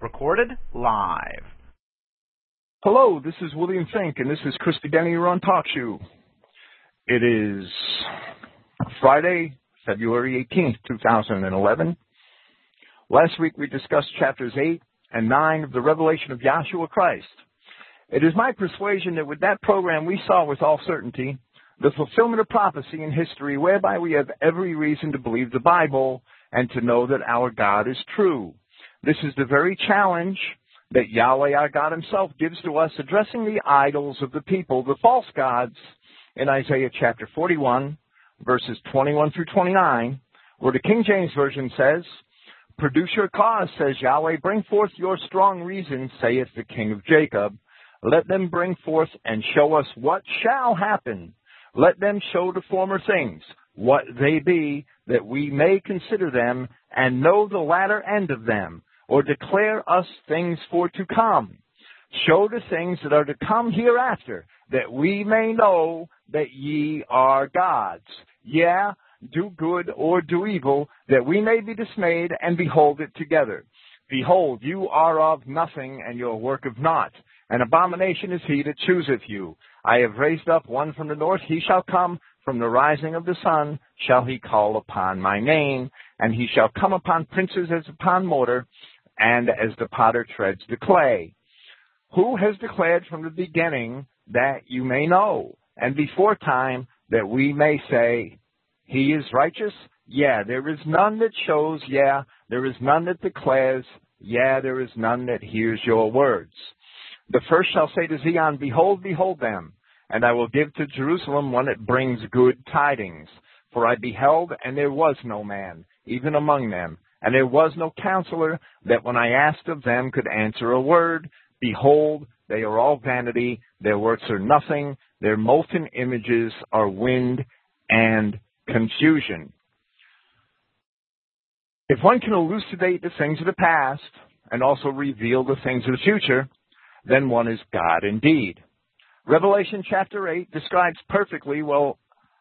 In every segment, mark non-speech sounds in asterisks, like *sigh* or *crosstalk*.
Recorded live. Hello, this is William Finck, and this is Christogenea Talk. It is Friday, February 18th, 2011. Last week we discussed chapters 8 and 9 of the Revelation of Yahshua Christ. It is my persuasion that with that program we saw with all certainty the fulfillment of prophecy in history whereby we have every reason to believe the Bible and to know that our God is true. This is the very challenge that Yahweh our God himself gives to us addressing the idols of the people, the false gods, in Isaiah chapter 41, verses 21 through 29, where the King James Version says, Produce your cause, says Yahweh, bring forth your strong reason, saith the King of Jacob. Let them bring forth and show us what shall happen. Let them show the former things, what they be, that we may consider them and know the latter end of them or declare us things for to come. Show the things that are to come hereafter, that we may know that ye are gods. Yeah, do good or do evil, that we may be dismayed and behold it together. Behold, you are of nothing, and your work of naught. An abomination is he that chooseth you. I have raised up one from the north, he shall come, from the rising of the sun shall he call upon my name, and he shall come upon princes as upon mortar, and as the potter treads the clay. Who has declared from the beginning that you may know, and before time that we may say, He is righteous? Yeah, there is none that shows, yeah, there is none that declares, yeah, there is none that hears your words. The first shall say to Zion, Behold, behold them, and I will give to Jerusalem one that brings good tidings. For I beheld, and there was no man, even among them, and there was no counselor that when I asked of them could answer a word. Behold, they are all vanity, their works are nothing, their molten images are wind and confusion. If one can elucidate the things of the past and also reveal the things of the future, then one is God indeed. Revelation chapter 8 describes perfectly, well,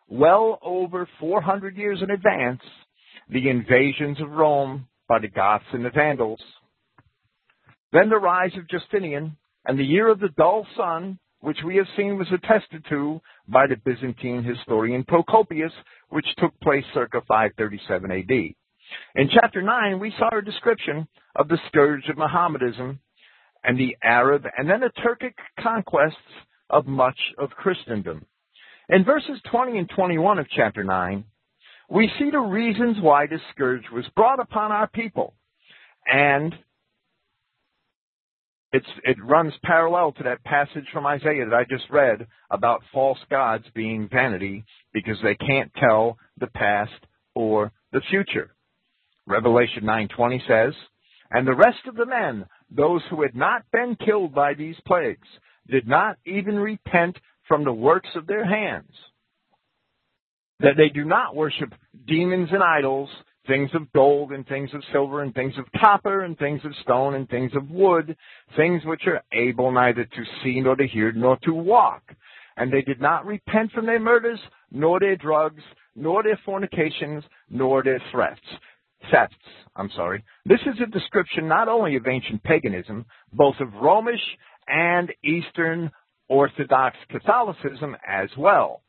well over 400 years in advance, the invasions of Rome by the Goths and the Vandals. Then the rise of Justinian and the year of the dull sun, which we have seen was attested to by the Byzantine historian Procopius, which took place circa 537 AD. In chapter 9, we saw a description of the scourge of Mohammedanism and the Arab and then the Turkic conquests of much of Christendom. In verses 20 and 21 of chapter 9, we see the reasons why this scourge was brought upon our people. And it runs parallel to that passage from Isaiah that I just read about false gods being vanity because they can't tell the past or the future. Revelation 9:20 says, "And the rest of the men, those who had not been killed by these plagues, did not even repent from the works of their hands." That they do not worship demons and idols, things of gold and things of silver and things of copper and things of stone and things of wood, things which are able neither to see nor to hear nor to walk. And they did not repent from their murders, nor their drugs, nor their fornications, nor their threats. Thefts, I'm sorry. This is a description not only of ancient paganism, both of Romish and Eastern Orthodox Catholicism as well.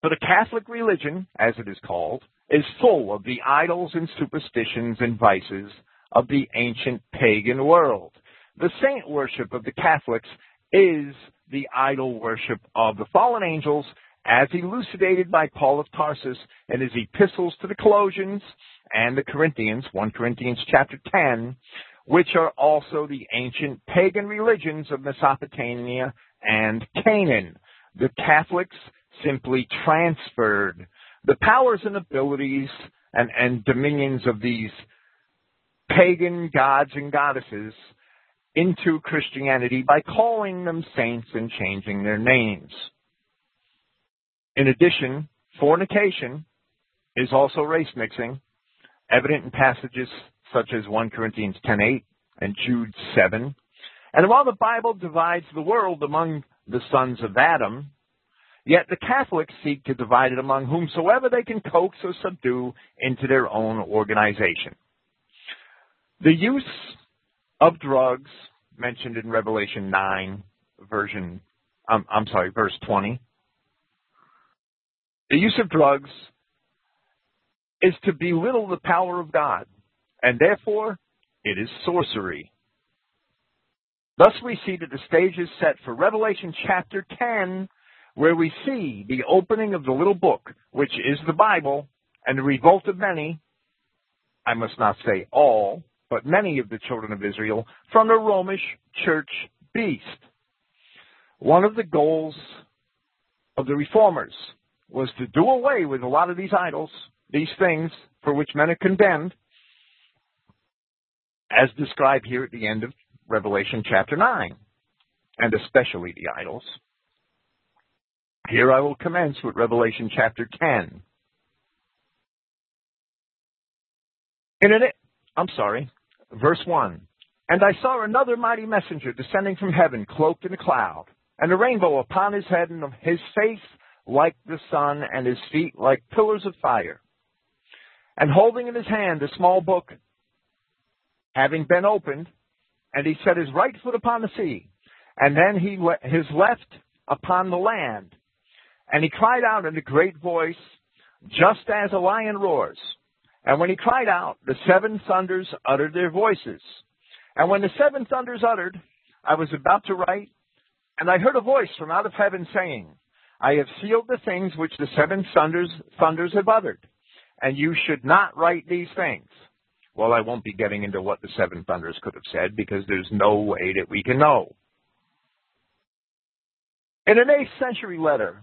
For the Catholic religion, as it is called, is full of the idols and superstitions and vices of the ancient pagan world. The saint worship of the Catholics is the idol worship of the fallen angels as elucidated by Paul of Tarsus in his epistles to the Colossians and the Corinthians, 1 Corinthians chapter 10, which are also the ancient pagan religions of Mesopotamia and Canaan. The Catholics simply transferred the powers and abilities and, and dominions of these pagan gods and goddesses into Christianity by calling them saints and changing their names. In addition, fornication is also race mixing, evident in passages such as 1 Corinthians 10:8 and Jude 7. And while the Bible divides the world among the sons of Adam, Yet the Catholics seek to divide it among whomsoever they can coax or subdue into their own organization. The use of drugs mentioned in Revelation 9, version, um, I'm sorry, verse 20. The use of drugs is to belittle the power of God, and therefore it is sorcery. Thus we see that the stage is set for Revelation chapter 10, where we see the opening of the little book, which is the Bible, and the revolt of many, I must not say all, but many of the children of Israel, from the Romish church beast. One of the goals of the reformers was to do away with a lot of these idols, these things for which men are condemned, as described here at the end of Revelation chapter 9, and especially the idols. Here I will commence with Revelation chapter 10. In it, I'm sorry, verse 1. And I saw another mighty messenger descending from heaven, cloaked in a cloud, and a rainbow upon his head, and his face like the sun, and his feet like pillars of fire. And holding in his hand a small book, having been opened, and he set his right foot upon the sea, and then he his left upon the land. And he cried out in a great voice, just as a lion roars. And when he cried out, the seven thunders uttered their voices. And when the seven thunders uttered, I was about to write, and I heard a voice from out of heaven saying, I have sealed the things which the seven thunders, thunders have uttered, and you should not write these things. Well, I won't be getting into what the seven thunders could have said because there's no way that we can know. In an 8th century letter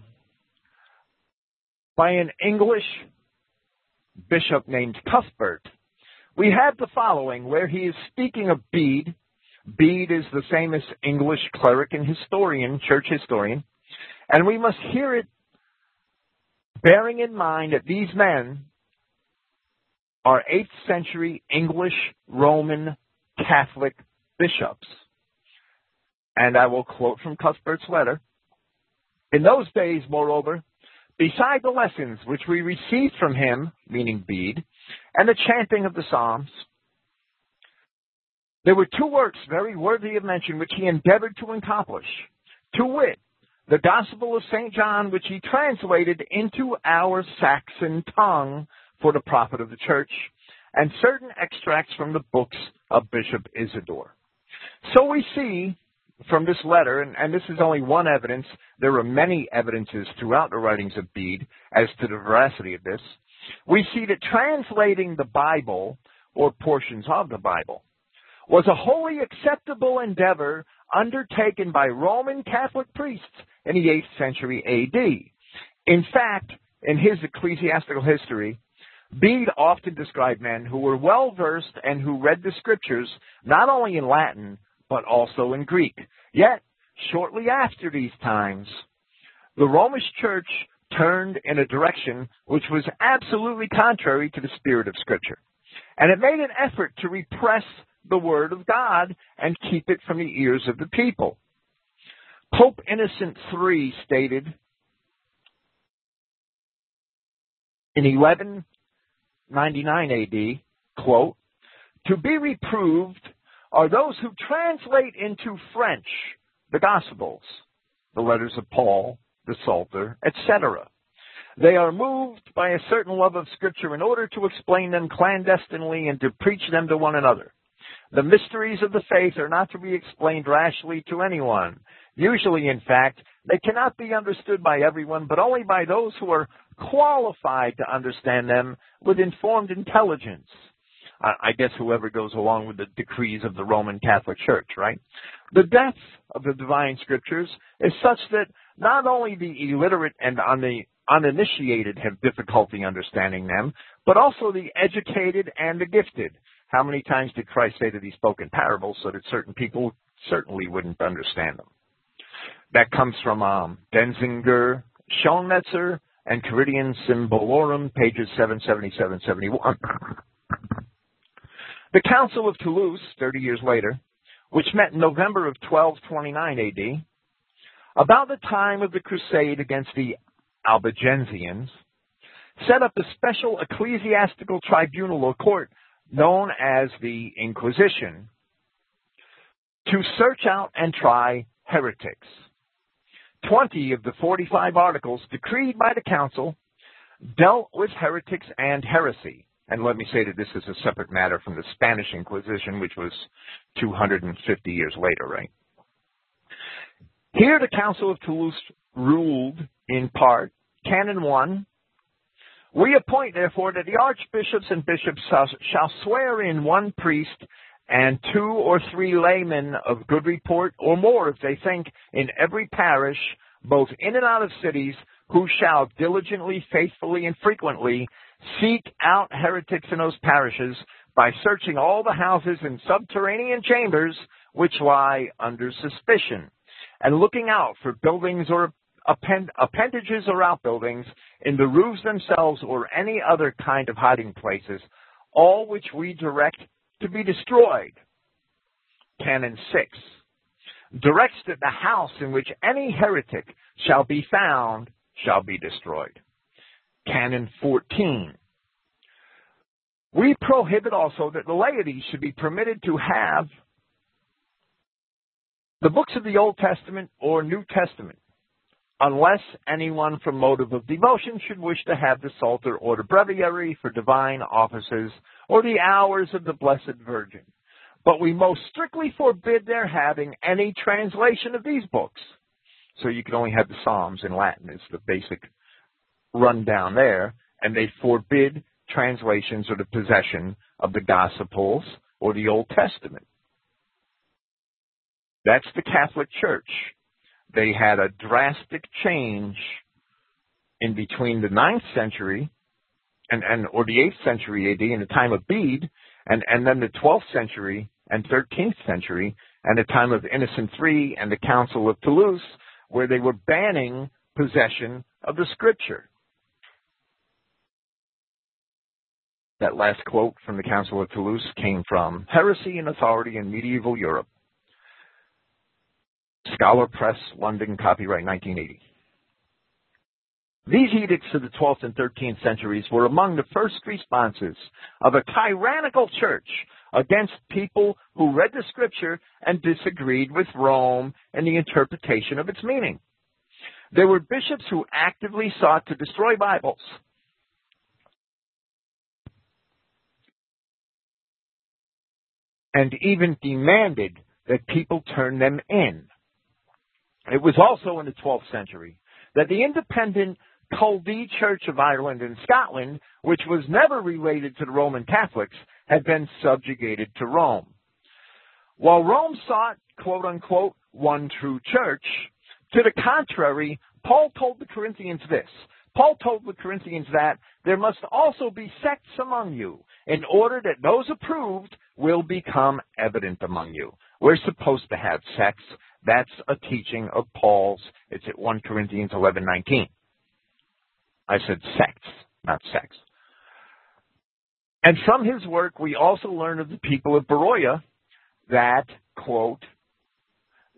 by an English bishop named Cuthbert, we have the following where he is speaking of Bede. Bede is the famous English cleric and historian, church historian, and we must hear it bearing in mind that these men are 8th century English Roman Catholic bishops. And I will quote from Cuthbert's letter. In those days, moreover, beside the lessons which we received from him, meaning Bede, and the chanting of the Psalms, there were two works very worthy of mention which he endeavored to accomplish, to wit, the Gospel of St. John, which he translated into our Saxon tongue for the profit of the church, and certain extracts from the books of Bishop Isidore. So we see from this letter, and, and, this is only one evidence, there are many evidences throughout the writings of Bede as to the veracity of this. We see that translating the Bible, or portions of the Bible, was a wholly acceptable endeavor undertaken by Roman Catholic priests in the 8th century AD. In fact, in his ecclesiastical history, Bede often described men who were well versed and who read the scriptures not only in Latin, but also in Greek. Yet, shortly after these times, the Romish church turned in a direction which was absolutely contrary to the spirit of scripture. And it made an effort to repress the word of God and keep it from the ears of the people. Pope Innocent III stated in 1199 AD, quote, to be reproved are those who translate into French the Gospels, the letters of Paul, the Psalter, etc. They are moved by a certain love of Scripture in order to explain them clandestinely and to preach them to one another. The mysteries of the faith are not to be explained rashly to anyone. Usually, in fact, they cannot be understood by everyone, but only by those who are qualified to understand them with informed intelligence. I guess whoever goes along with the decrees of the Roman Catholic Church, right? The depth of the divine scriptures is such that not only the illiterate and uninitiated have difficulty understanding them, but also the educated and the gifted. How many times did Christ say that he spoke in parables so that certain people certainly wouldn't understand them? That comes from um, Denzinger, Schoenmetzer, Enchiridion Symbolorum, pages 777 71. The Council of Toulouse, 30 years later, which met in November of 1229 AD, about the time of the crusade against the Albigensians, set up a special ecclesiastical tribunal or court known as the Inquisition, to search out and try heretics. 20 of the 45 articles decreed by the council dealt with heretics and heresy. And let me say that this is a separate matter from the Spanish Inquisition, which was 250 years later, right? Here the Council of Toulouse ruled in part, Canon 1, we appoint therefore that the archbishops and bishops shall swear in one priest and two or three laymen of good report or more if they think in every parish, both in and out of cities, who shall diligently, faithfully, and frequently seek out heretics in those parishes by searching all the houses and subterranean chambers which lie under suspicion, and looking out for buildings or append- appendages or outbuildings in the roofs themselves or any other kind of hiding places, all which we direct to be destroyed. Canon 6 directs that the house in which any heretic shall be found shall be destroyed. Canon 14. We prohibit also that the laity should be permitted to have the books of the Old Testament or New Testament, unless anyone from motive of devotion should wish to have the Psalter or the Breviary for divine offices or the hours of the Blessed Virgin. But we most strictly forbid their having any translation of these books. So you can only have the Psalms in Latin is the basic rundown there. And they forbid translations or the possession of the Gospels or the Old Testament. That's the Catholic Church. They had a drastic change in between the 9th century and, and or the 8th century AD in the time of Bede and, and then the 12th century and 13th century and the time of Innocent III and the Council of Toulouse where they were banning possession of the scripture. That last quote from the Council of Toulouse came from Heresy and Authority in Medieval Europe. Scolar Press, London, copyright 1980. These edicts of the 12th and 13th centuries were among the first responses of a tyrannical church against people who read the scripture and disagreed with Rome and the interpretation of its meaning. There were bishops who actively sought to destroy Bibles. And even demanded that people turn them in. It was also in the 12th century that the independent Culdee Church of Ireland and Scotland, which was never related to the Roman Catholics, had been subjugated to Rome. While Rome sought, quote unquote, one true church, to the contrary, Paul told the Corinthians this. Paul told the Corinthians that there must also be sects among you, in order that those approved will become evident among you. We're supposed to have sex. That's a teaching of Paul's. It's at 1 Corinthians 11:19. I said sex, not sex. And from his work, we also learn of the people of Beroia that, quote,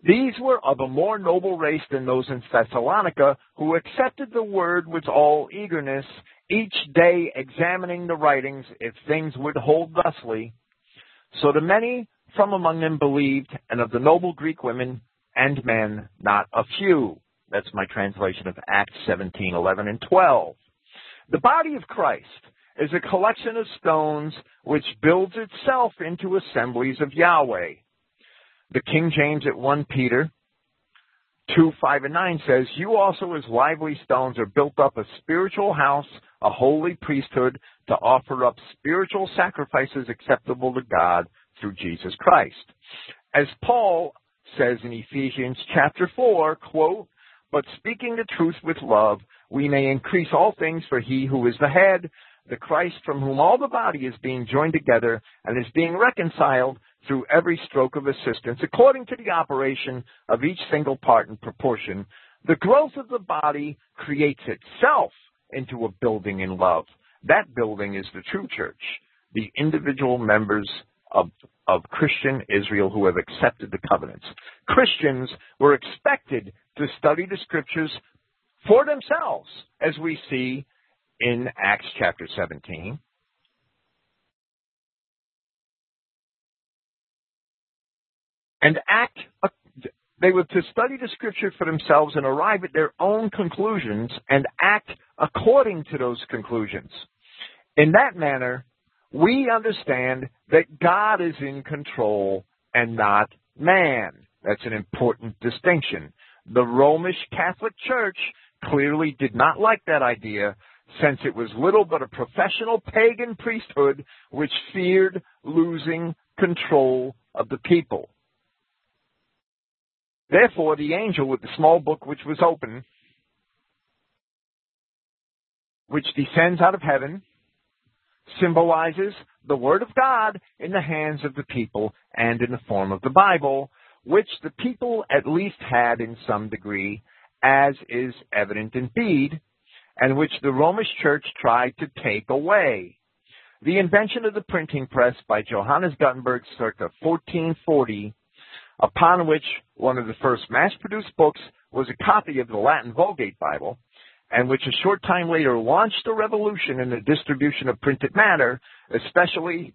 these were of a more noble race than those in Thessalonica, who accepted the word with all eagerness, each day examining the writings if things would hold thusly. So the many from among them believed, and of the noble Greek women and men, not a few. That's my translation of Acts 17, 11, and 12. The body of Christ is a collection of stones which builds itself into assemblies of Yahweh. The King James at 1 Peter 2, 5, and 9 says, You also as lively stones are built up a spiritual house, a holy priesthood, to offer up spiritual sacrifices acceptable to God through Jesus Christ. As Paul says in Ephesians chapter 4, quote, but speaking the truth with love, we may increase all things for he who is the head, the Christ from whom all the body is being joined together and is being reconciled through every stroke of assistance according to the operation of each single part in proportion. The growth of the body creates itself into a building in love. That building is the true church, the individual members of, of Christian Israel who have accepted the covenants. Christians were expected to study the scriptures for themselves, as we see in Acts chapter 17. and act they were to study the scripture for themselves and arrive at their own conclusions and act according to those conclusions. In that manner, we understand that God is in control and not man. That's an important distinction. The Romish Catholic Church clearly did not like that idea since it was little but a professional pagan priesthood which feared losing control of the people. Therefore, the angel with the small book which was open, which descends out of heaven, symbolizes the Word of God in the hands of the people and in the form of the Bible, which the people at least had in some degree, as is evident in Bede, and which the Romish Church tried to take away. The invention of the printing press by Johannes Gutenberg circa 1440, upon which one of the first mass-produced books was a copy of the Latin Vulgate Bible, and which a short time later launched a revolution in the distribution of printed matter, especially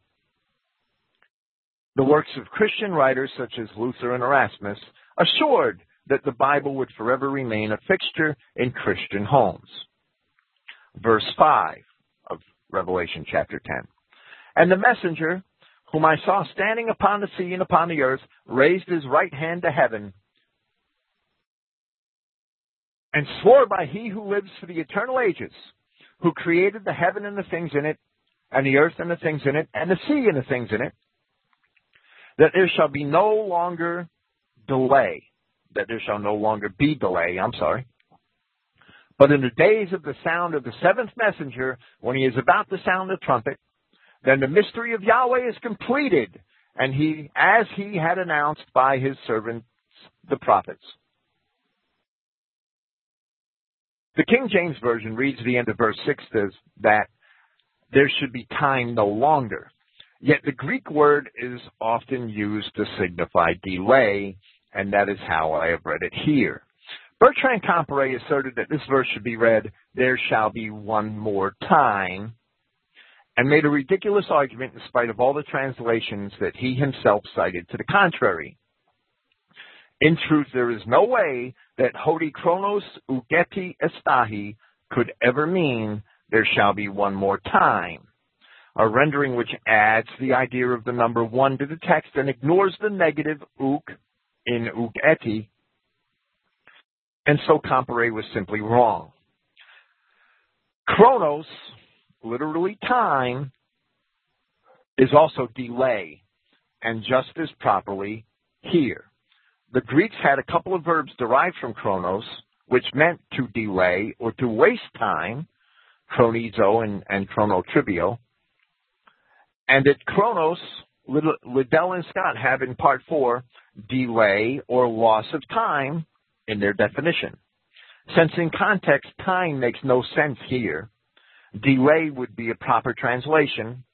the works of Christian writers such as Luther and Erasmus, assured that the Bible would forever remain a fixture in Christian homes. Verse 5 of Revelation chapter 10. And the messenger, whom I saw standing upon the sea and upon the earth, raised his right hand to heaven and swore by he who lives for the eternal ages, who created the heaven and the things in it, and the earth and the things in it, and the sea and the things in it, that there shall be no longer delay, that there shall no longer be delay, I'm sorry. But in the days of the sound of the seventh messenger, when he is about to sound the trumpet, then the mystery of Yahweh is completed, and he, as he had announced by his servants, the prophets. The King James Version reads the end of verse 6 as that there should be time no longer. Yet the Greek word is often used to signify delay, and that is how I have read it here. Bertrand Comparet asserted that this verse should be read, there shall be one more time, and made a ridiculous argument in spite of all the translations that he himself cited to the contrary. In truth, there is no way that Hoti Chronos Ouketi Estai could ever mean there shall be one more time. A rendering which adds the idea of the number one to the text and ignores the negative uk in ouketi, and so Comparet was simply wrong. Chronos, literally time, is also delay, and just as properly here. The Greeks had a couple of verbs derived from chronos, which meant to delay or to waste time, chronizo and, and chronotribio. And at chronos, Liddell and Scott have in part four, delay or loss of time in their definition. Since in context time makes no sense here, delay would be a proper translation,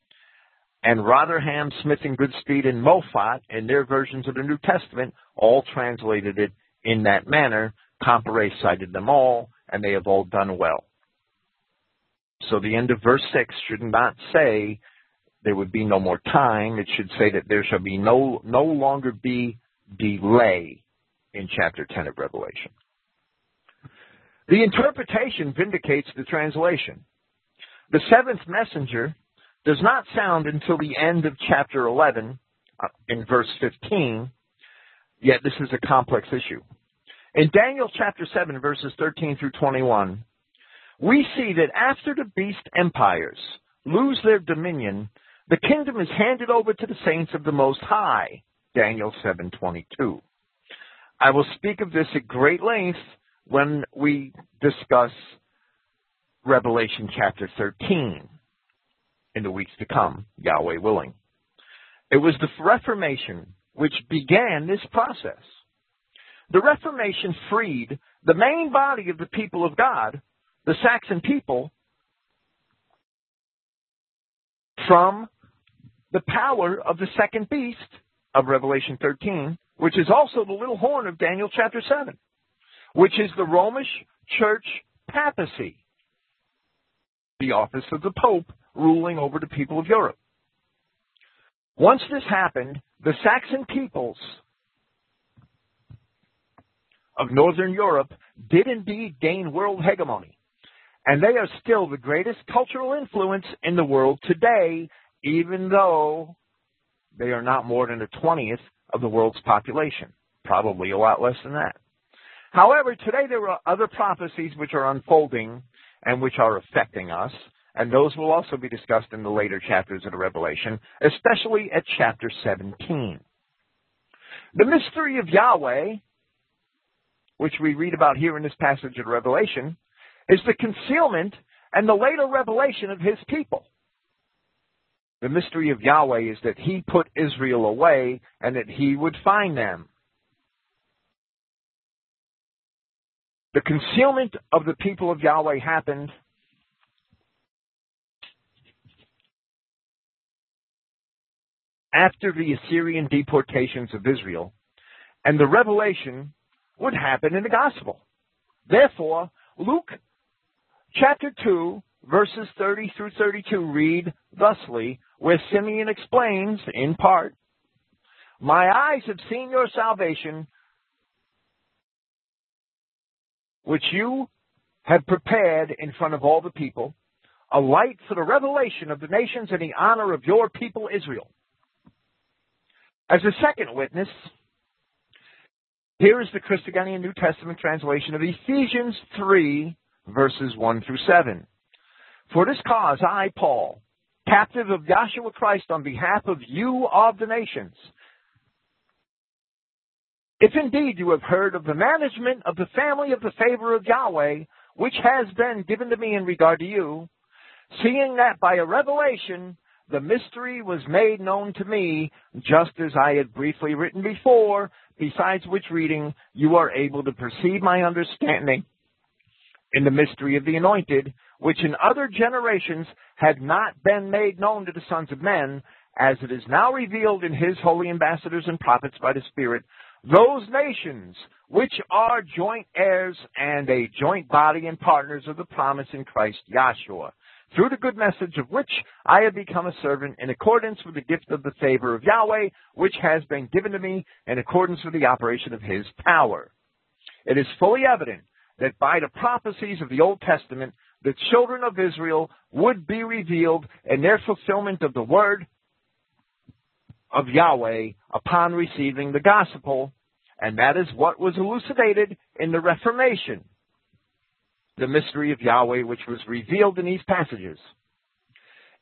and Rotherham, Smith and Goodspeed, and Moffatt, in their versions of the New Testament, all translated it in that manner. Comparet cited them all, and they have all done well. So the end of verse 6 should not say there would be no more time. It should say that there shall be no, no longer be delay in chapter 10 of Revelation. The interpretation vindicates the translation. The seventh messenger does not sound until the end of chapter 11 uh, in verse 15, yet this is a complex issue. In Daniel chapter 7 verses 13 through 21, we see that after the beast empires lose their dominion, the kingdom is handed over to the saints of the Most High. Daniel 7:22. I will speak of this at great length when we discuss Revelation chapter 13 in the weeks to come, Yahweh willing. It was the Reformation which began this process. The Reformation freed the main body of the people of God, the Saxon people, from the power of the second beast of Revelation 13, which is also the little horn of Daniel chapter 7, which is the Romish church papacy, the office of the Pope ruling over the people of Europe. Once this happened, the Saxon peoples of Northern Europe did indeed gain world hegemony. And they are still the greatest cultural influence in the world today, even though they are not more than a 20th of the world's population. Probably a lot less than that. However, today there are other prophecies which are unfolding and which are affecting us, and those will also be discussed in the later chapters of the Revelation, especially at chapter 17. The mystery of Yahweh, which we read about here in this passage of Revelation, is the concealment and the later revelation of his people. The mystery of Yahweh is that he put Israel away and that he would find them. The concealment of the people of Yahweh happened after the Assyrian deportations of Israel, and the revelation would happen in the gospel. Therefore, Luke chapter 2, verses 30 through 32 read thusly, where Simeon explains, in part, My eyes have seen your salvation, which you have prepared in front of all the people, a light for the revelation of the nations and the honor of your people Israel. As a second witness, here is the Christogenea New Testament translation of Ephesians 3, verses 1 through 7. For this cause I, Paul, captive of Yahshua Christ on behalf of you of the nations, if indeed you have heard of the management of the family of the favor of Yahweh, which has been given to me in regard to you, seeing that by a revelation the mystery was made known to me, just as I had briefly written before, besides which reading you are able to perceive my understanding in the mystery of the anointed, which in other generations had not been made known to the sons of men, as it is now revealed in his holy ambassadors and prophets by the Spirit, those nations which are joint heirs and a joint body and partners of the promise in Christ Yahshua through the good message of which I have become a servant in accordance with the gift of the favor of Yahweh, which has been given to me in accordance with the operation of his power. It is fully evident that by the prophecies of the Old Testament, the children of Israel would be revealed in their fulfillment of the word of Yahweh upon receiving the gospel, and that is what was elucidated in the Reformation the mystery of Yahweh which was revealed in these passages.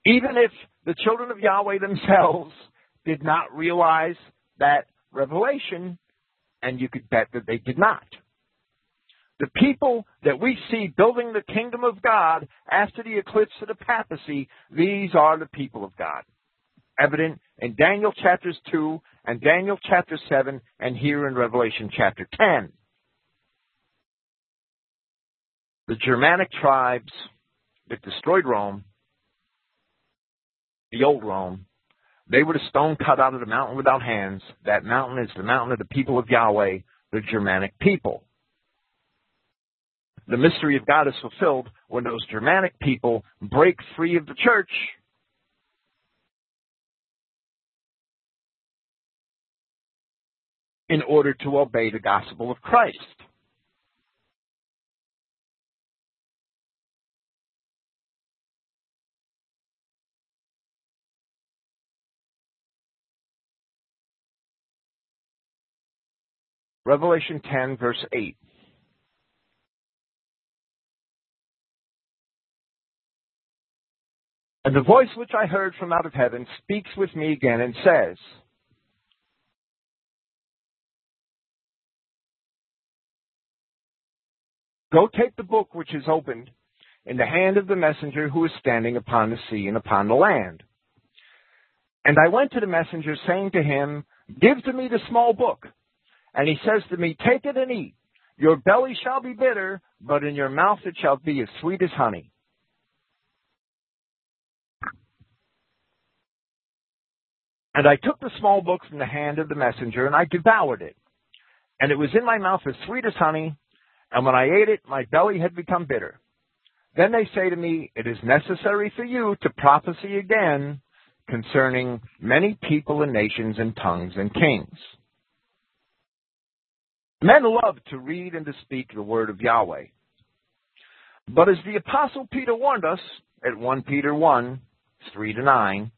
Even if the children of Yahweh *laughs* themselves did not realize that revelation, and you could bet that they did not. The people that we see building the kingdom of God after the eclipse of the papacy, these are the people of God. Evident in Daniel chapters 2 and Daniel chapter 7 and here in Revelation chapter 10. the Germanic tribes that destroyed Rome, the old Rome, they were the stone cut out of the mountain without hands. That mountain is the mountain of the people of Yahweh, the Germanic people. The mystery of God is fulfilled when those Germanic people break free of the church in order to obey the gospel of Christ. Revelation 10, verse 8. And the voice which I heard from out of heaven speaks with me again and says, Go take the book which is opened in the hand of the messenger who is standing upon the sea and upon the land. And I went to the messenger, saying to him, Give to me the small book. And he says to me, Take it and eat. Your belly shall be bitter, but in your mouth it shall be as sweet as honey. And I took the small book from the hand of the messenger, and I devoured it. And it was in my mouth as sweet as honey, and when I ate it, my belly had become bitter. Then they say to me, It is necessary for you to prophesy again concerning many people and nations and tongues and kings. Men love to read and to speak the word of Yahweh. But as the apostle Peter warned us at 1 Peter 1, 3 to 9,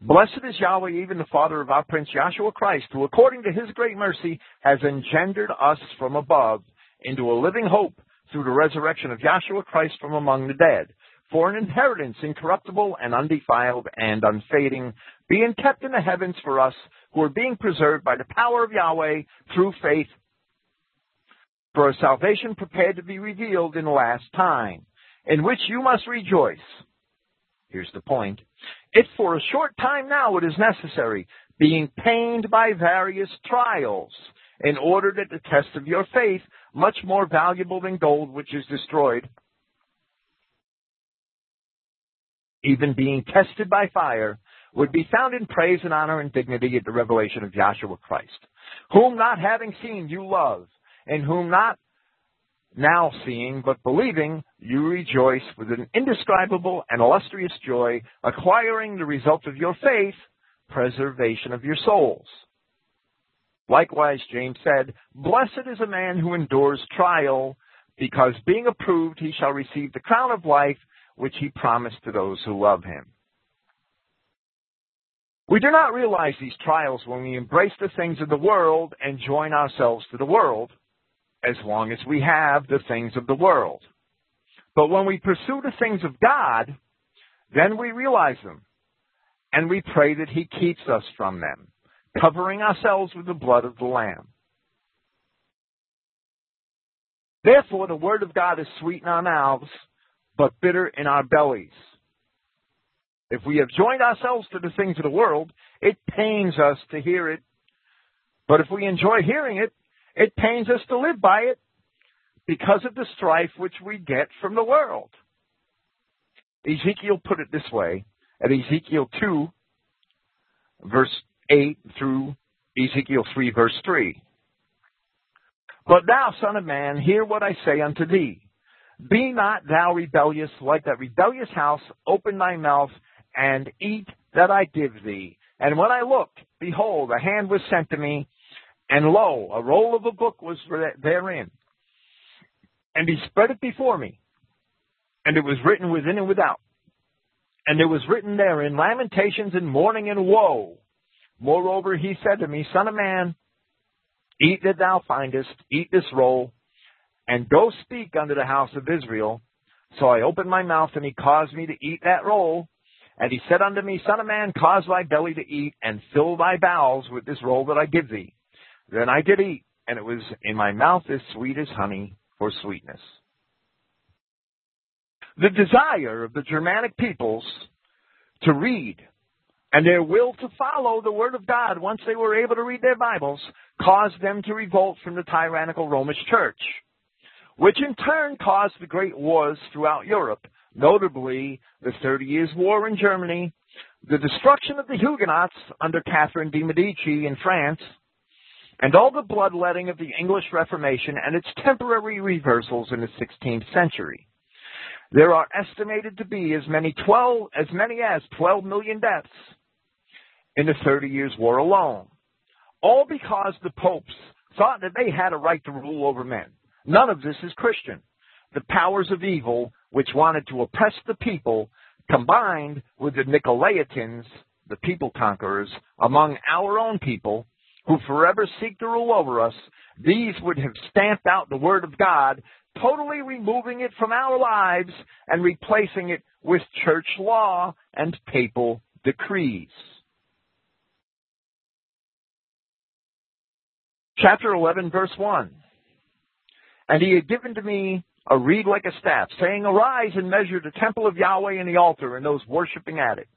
Blessed is Yahweh, even the Father of our Prince Yahshua Christ, who according to his great mercy has engendered us from above into a living hope through the resurrection of Yahshua Christ from among the dead, for an inheritance incorruptible and undefiled and unfading, being kept in the heavens for us, who are being preserved by the power of Yahweh through faith, for a salvation prepared to be revealed in the last time, in which you must rejoice. Here's the point. If for a short time now it is necessary, being pained by various trials, in order that the test of your faith, much more valuable than gold which is destroyed, even being tested by fire, would be found in praise and honor and dignity at the revelation of Yahshua Christ, whom not having seen you love, and whom not now seeing but believing, you rejoice with an indescribable and illustrious joy, acquiring the result of your faith, preservation of your souls. Likewise, James said, Blessed is a man who endures trial, because being approved he shall receive the crown of life which he promised to those who love him. We do not realize these trials when we embrace the things of the world and join ourselves to the world, as long as we have the things of the world. But when we pursue the things of God, then we realize them, and we pray that He keeps us from them, covering ourselves with the blood of the Lamb. Therefore, the Word of God is sweet in our mouths, but bitter in our bellies. If we have joined ourselves to the things of the world, it pains us to hear it. But if we enjoy hearing it, it pains us to live by it because of the strife which we get from the world. Ezekiel put it this way at Ezekiel 2, verse 8 through Ezekiel 3, verse 3. But thou, son of man, hear what I say unto thee. Be not thou rebellious like that rebellious house, open thy mouth and eat that I give thee. And when I looked, behold, a hand was sent to me, and lo, a roll of a book was therein. And he spread it before me. And it was written within and without. And there was written therein lamentations and mourning and woe. Moreover, he said to me, Son of man, eat that thou findest, eat this roll, and go speak unto the house of Israel. So I opened my mouth, and he caused me to eat that roll. And he said unto me, Son of man, cause thy belly to eat, and fill thy bowels with this roll that I give thee. Then I did eat, and it was in my mouth as sweet as honey for sweetness. The desire of the Germanic peoples to read and their will to follow the Word of God once they were able to read their Bibles caused them to revolt from the tyrannical Romish Church, which in turn caused the great wars throughout Europe, notably the Thirty Years' War in Germany, the destruction of the Huguenots under Catherine de' Medici in France, and all the bloodletting of the English Reformation and its temporary reversals in the 16th century. There are estimated to be as many 12 as many as 12 million deaths in the 30 years war alone. All because the popes thought that they had a right to rule over men. None of this is Christian. The powers of evil which wanted to oppress the people combined with the Nicolaitans, the people conquerors, among our own people, who forever seek to rule over us, these would have stamped out the Word of God, totally removing it from our lives and replacing it with church law and papal decrees. Chapter 11, verse 1. And he had given to me a reed like a staff, saying, Arise and measure the temple of Yahweh and the altar and those worshipping at it.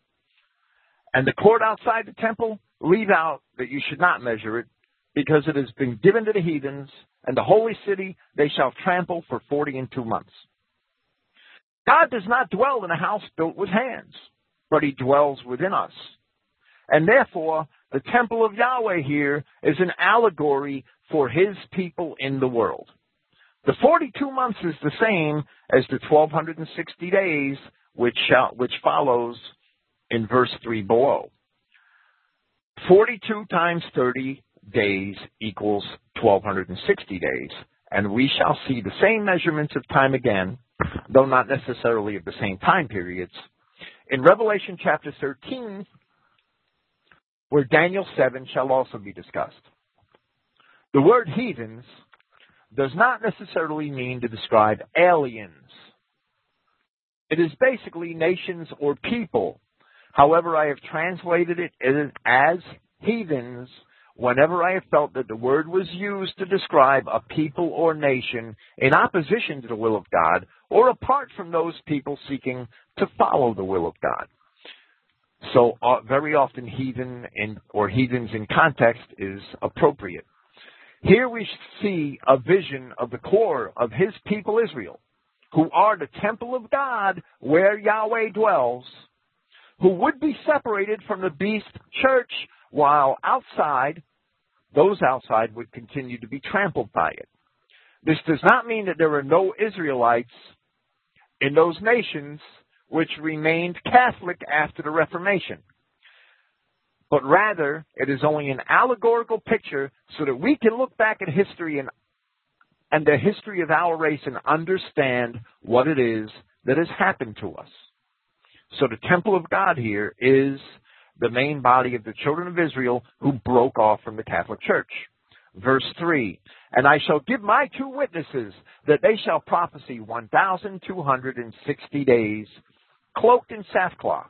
And the court outside the temple leave out that you should not measure it, because it has been given to the heathens, and the holy city they shall trample for forty and two months. God does not dwell in a house built with hands, but he dwells within us. And therefore, the temple of Yahweh here is an allegory for his people in the world. The 42 months is the same as the 1260 days which, shall, which follows in verse 3 below. 42 times 30 days equals 1260 days. And we shall see the same measurements of time again, though not necessarily of the same time periods, in Revelation chapter 13, where Daniel 7 shall also be discussed. The word heathens does not necessarily mean to describe aliens. It is basically nations or people. However, I have translated it as heathens whenever I have felt that the word was used to describe a people or nation in opposition to the will of God or apart from those people seeking to follow the will of God. So uh, very often heathen in, or heathens in context is appropriate. Here we see a vision of the core of his people Israel, who are the temple of God where Yahweh dwells, who would be separated from the beast church while outside, those outside would continue to be trampled by it. This does not mean that there are no Israelites in those nations which remained Catholic after the Reformation. But rather, it is only an allegorical picture so that we can look back at history and, and the history of our race and understand what it is that has happened to us. So the temple of God here is the main body of the children of Israel who broke off from the Catholic Church. Verse 3 And I shall give my two witnesses that they shall prophesy 1,260 days, cloaked in sackcloth.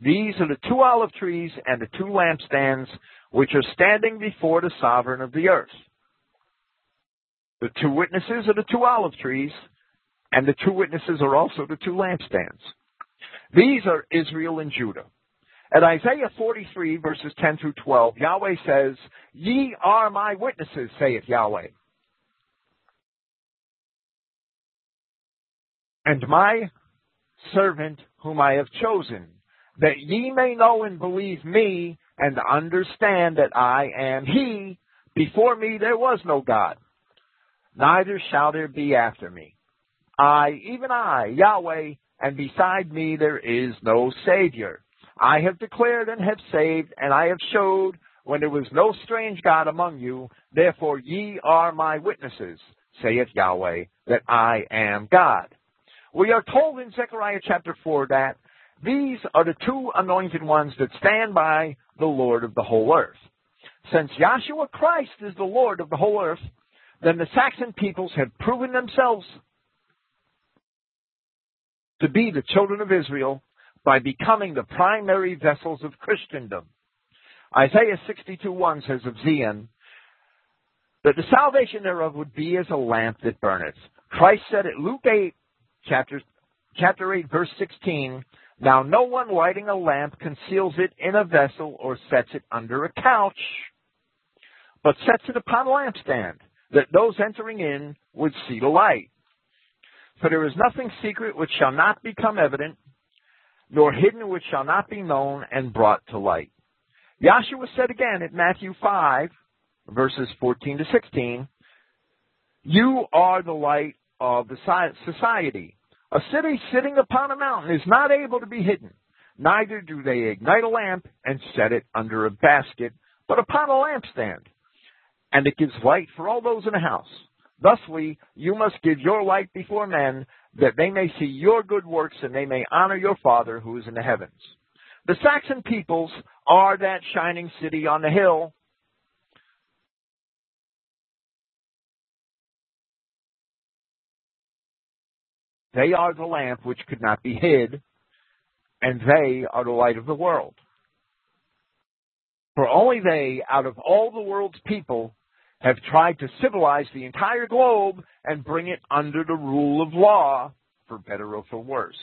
These are the two olive trees and the two lampstands which are standing before the sovereign of the earth. The two witnesses are the two olive trees, and the two witnesses are also the two lampstands. These are Israel and Judah. At Isaiah 43 verses 10 through 12, Yahweh says, Ye are my witnesses, saith Yahweh. And my servant whom I have chosen, that ye may know and believe me and understand that I am he. Before me there was no God, neither shall there be after me. I, even I, Yahweh, and beside me there is no Savior. I have declared and have saved, and I have showed when there was no strange God among you. Therefore ye are my witnesses, saith Yahweh, that I am God. We are told in Zechariah chapter 4 that these are the two anointed ones that stand by the Lord of the whole earth. Since Yahshua Christ is the Lord of the whole earth, then the Saxon peoples have proven themselves to be the children of Israel by becoming the primary vessels of Christendom. Isaiah 62:1 says of Zion that the salvation thereof would be as a lamp that burneth. Christ said at Luke 8, chapter, chapter 8, verse 16, Now no one lighting a lamp conceals it in a vessel or sets it under a couch, but sets it upon a lampstand, that those entering in would see the light. For there is nothing secret which shall not become evident, nor hidden which shall not be known and brought to light. Yahshua said again at Matthew 5, verses 14 to 16, You are the light of the society. A city sitting upon a mountain is not able to be hidden. Neither do they ignite a lamp and set it under a basket, but upon a lampstand. And it gives light for all those in the house. Thusly, you must give your light before men, that they may see your good works and they may honor your Father who is in the heavens. The Saxon peoples are that shining city on the hill. They are the lamp which could not be hid, and they are the light of the world. For only they, out of all the world's people, have tried to civilize the entire globe and bring it under the rule of law, for better or for worse.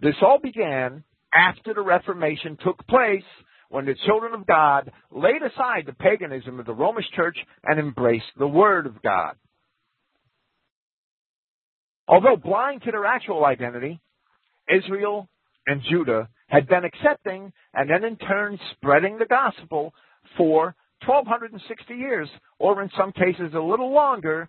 This all began after the Reformation took place when the children of God laid aside the paganism of the Romish church and embraced the Word of God. Although blind to their actual identity, Israel and Judah had been accepting and then in turn spreading the gospel for 1260 years, or in some cases a little longer,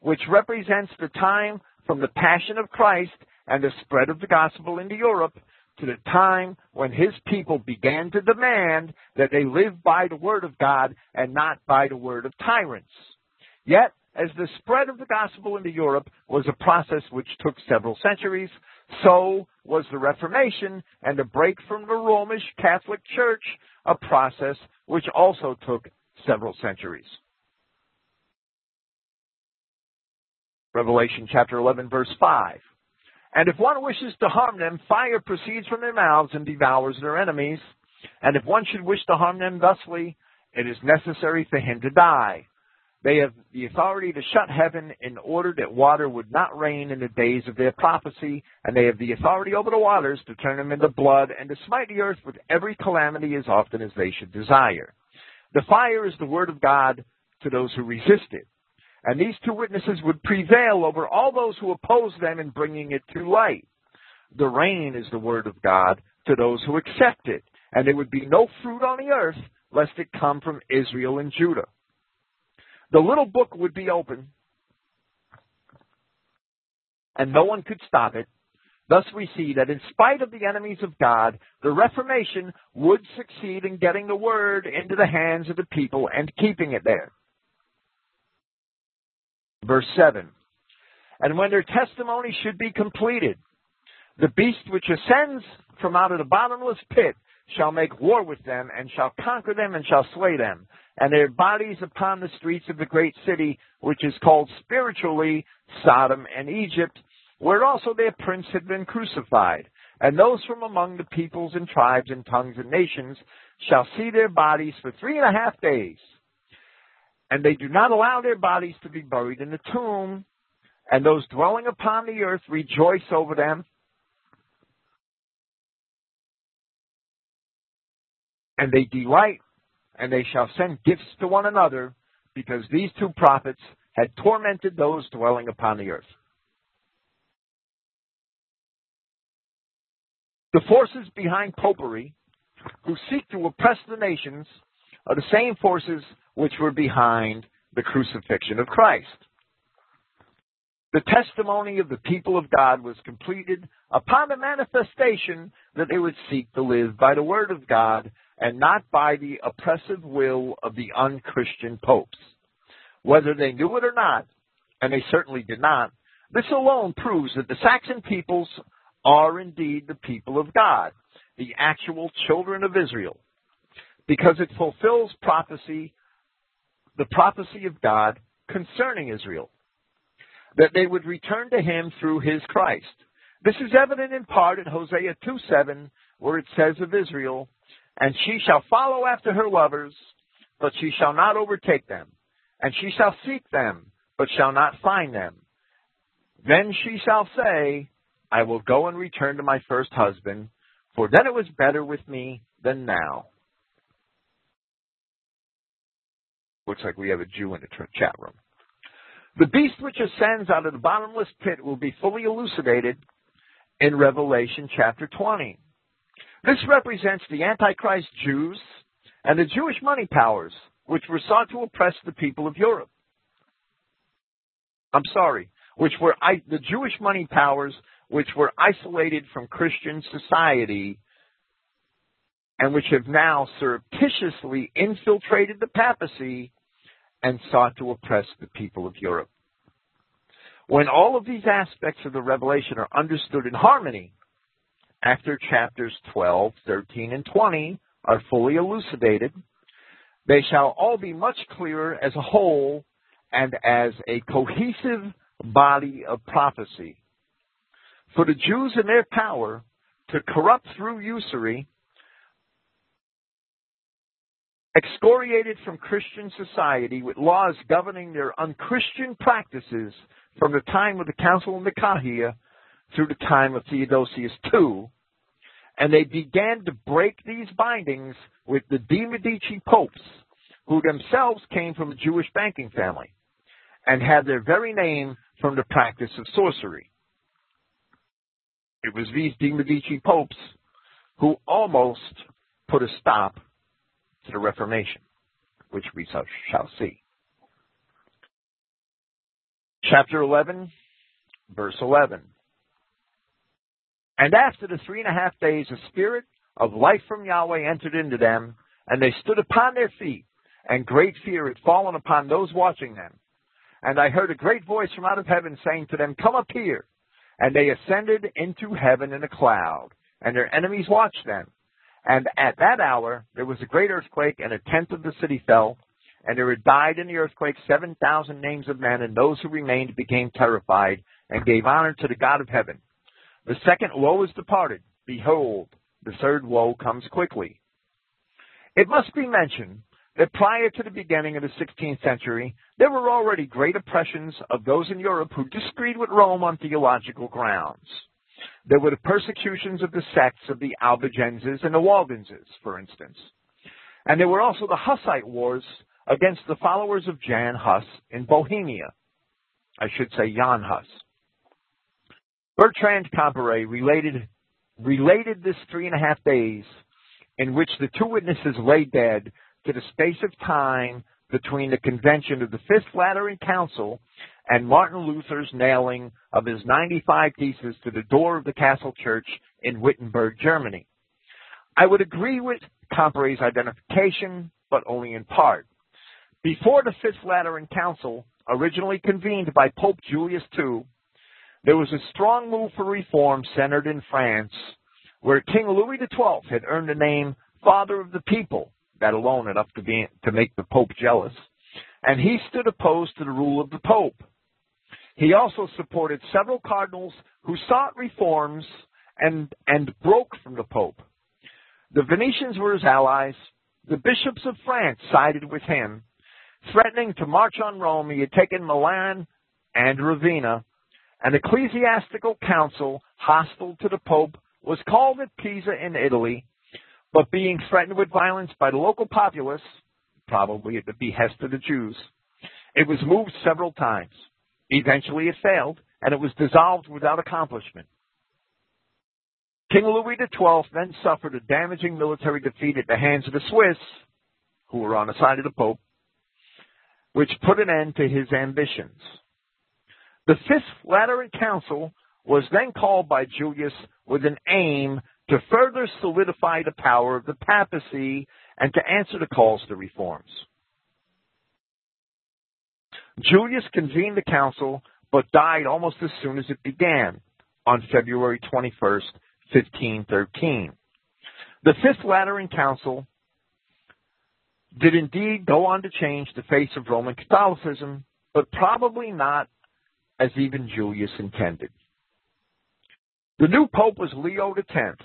which represents the time from the passion of Christ and the spread of the gospel into Europe to the time when his people began to demand that they live by the word of God and not by the word of tyrants. Yet, as the spread of the gospel into Europe was a process which took several centuries, so was the Reformation and the break from the Romish Catholic Church a process which also took several centuries. Revelation chapter 11 verse 5. And if one wishes to harm them, fire proceeds from their mouths and devours their enemies. And if one should wish to harm them thusly, it is necessary for him to die. They have the authority to shut heaven in order that water would not rain in the days of their prophecy, and they have the authority over the waters to turn them into blood and to smite the earth with every calamity as often as they should desire. The fire is the word of God to those who resist it. And these two witnesses would prevail over all those who oppose them in bringing it to light. The rain is the word of God to those who accept it, and there would be no fruit on the earth lest it come from Israel and Judah. The little book would be open, and no one could stop it. Thus we see that in spite of the enemies of God, the Reformation would succeed in getting the word into the hands of the people and keeping it there. Verse 7. And when their testimony should be completed, the beast which ascends from out of the bottomless pit shall make war with them, and shall conquer them, and shall slay them and their bodies upon the streets of the great city, which is called spiritually Sodom and Egypt, where also their prince had been crucified. And those from among the peoples and tribes and tongues and nations shall see their bodies for three and a half days. And they do not allow their bodies to be buried in the tomb. And those dwelling upon the earth rejoice over them. And they delight and they shall send gifts to one another, because these two prophets had tormented those dwelling upon the earth. The forces behind popery, who seek to oppress the nations, are the same forces which were behind the crucifixion of Christ. The testimony of the people of God was completed upon the manifestation that they would seek to live by the word of God and not by the oppressive will of the unchristian popes. Whether they knew it or not, and they certainly did not, this alone proves that the Saxon peoples are indeed the people of God, the actual children of Israel, because it fulfills prophecy, the prophecy of God concerning Israel, that they would return to him through his Christ. This is evident in part in Hosea 2 7, where it says of Israel, and she shall follow after her lovers, but she shall not overtake them. And she shall seek them, but shall not find them. Then she shall say, I will go and return to my first husband, for then it was better with me than now. Looks like we have a Jew in the chat room. The beast which ascends out of the bottomless pit will be fully elucidated in Revelation chapter 20. This represents the Antichrist Jews and the Jewish money powers, which were sought to oppress the people of Europe. I'm sorry, which were the Jewish money powers, which were isolated from Christian society and which have now surreptitiously infiltrated the papacy and sought to oppress the people of Europe. When all of these aspects of the revelation are understood in harmony, after chapters 12, 13, and 20 are fully elucidated, they shall all be much clearer as a whole and as a cohesive body of prophecy. For the Jews and their power to corrupt through usury, excoriated from Christian society with laws governing their unchristian practices from the time of the Council of Nicaea through the time of Theodosius II, and they began to break these bindings with the De Medici popes, who themselves came from a Jewish banking family and had their very name from the practice of sorcery. It was these De Medici popes who almost put a stop to the Reformation, which we shall see. Chapter 11, verse 11. And after the three and a half days, a spirit of life from Yahweh entered into them, and they stood upon their feet, and great fear had fallen upon those watching them. And I heard a great voice from out of heaven saying to them, Come up here. And they ascended into heaven in a cloud, and their enemies watched them. And at that hour there was a great earthquake, and a tenth of the city fell, and there had died in the earthquake seven thousand names of men, and those who remained became terrified, and gave honor to the God of heaven. The second woe is departed. Behold, the third woe comes quickly. It must be mentioned that prior to the beginning of the 16th century, there were already great oppressions of those in Europe who disagreed with Rome on theological grounds. There were the persecutions of the sects of the Albigenses and the Waldenses, for instance. And there were also the Hussite wars against the followers of Jan Hus in Bohemia. I should say Jan Hus. Bertrand Comparet related, related this three and a half days in which the two witnesses lay dead to the space of time between the convention of the Fifth Lateran Council and Martin Luther's nailing of his 95 theses to the door of the Castle Church in Wittenberg, Germany. I would agree with Comparet's identification, but only in part. Before the Fifth Lateran Council, originally convened by Pope Julius II, there was a strong move for reform centered in France, where King Louis XII had earned the name Father of the People that alone enough to be to make the Pope jealous. And he stood opposed to the rule of the Pope. He also supported several cardinals who sought reforms and and broke from the Pope. The Venetians were his allies. The bishops of France sided with him. Threatening to march on Rome, he had taken Milan and Ravenna. An ecclesiastical council hostile to the Pope was called at Pisa in Italy but being threatened with violence by the local populace, probably at the behest of the Jews, it was moved several times. Eventually it failed, and it was dissolved without accomplishment. King Louis XII then suffered a damaging military defeat at the hands of the Swiss, who were on the side of the Pope, which put an end to his ambitions. The Fifth Lateran Council was then called by Julius with an aim to further solidify the power of the papacy and to answer the calls to reforms. Julius convened the council but died almost as soon as it began on February 21st, 1513. The Fifth Lateran Council did indeed go on to change the face of Roman Catholicism, but probably not as even Julius intended. The new pope was Leo X,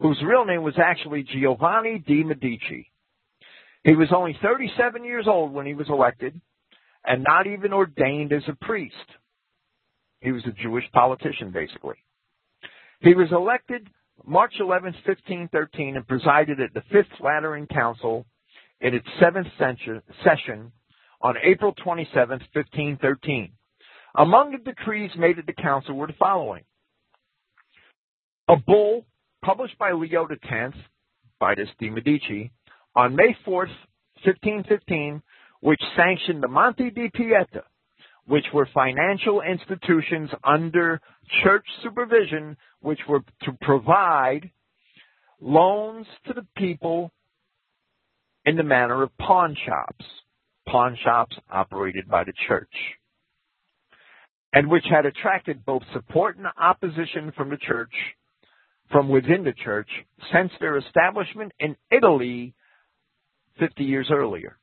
whose real name was actually Giovanni de Medici. He was only 37 years old when he was elected and not even ordained as a priest. He was a Jewish politician, basically. He was elected March 11, 1513, and presided at the Fifth Lateran Council in its seventh session on April 27, 1513. Among the decrees made at the council were the following. A bull published by Leo X, Vitus de Medici, on May 4, 1515, which sanctioned the Monte di Pieta, which were financial institutions under church supervision, which were to provide loans to the people in the manner of pawn shops, pawn shops operated by the church, and which had attracted both support and opposition from the church from within the church since their establishment in Italy 50 years earlier.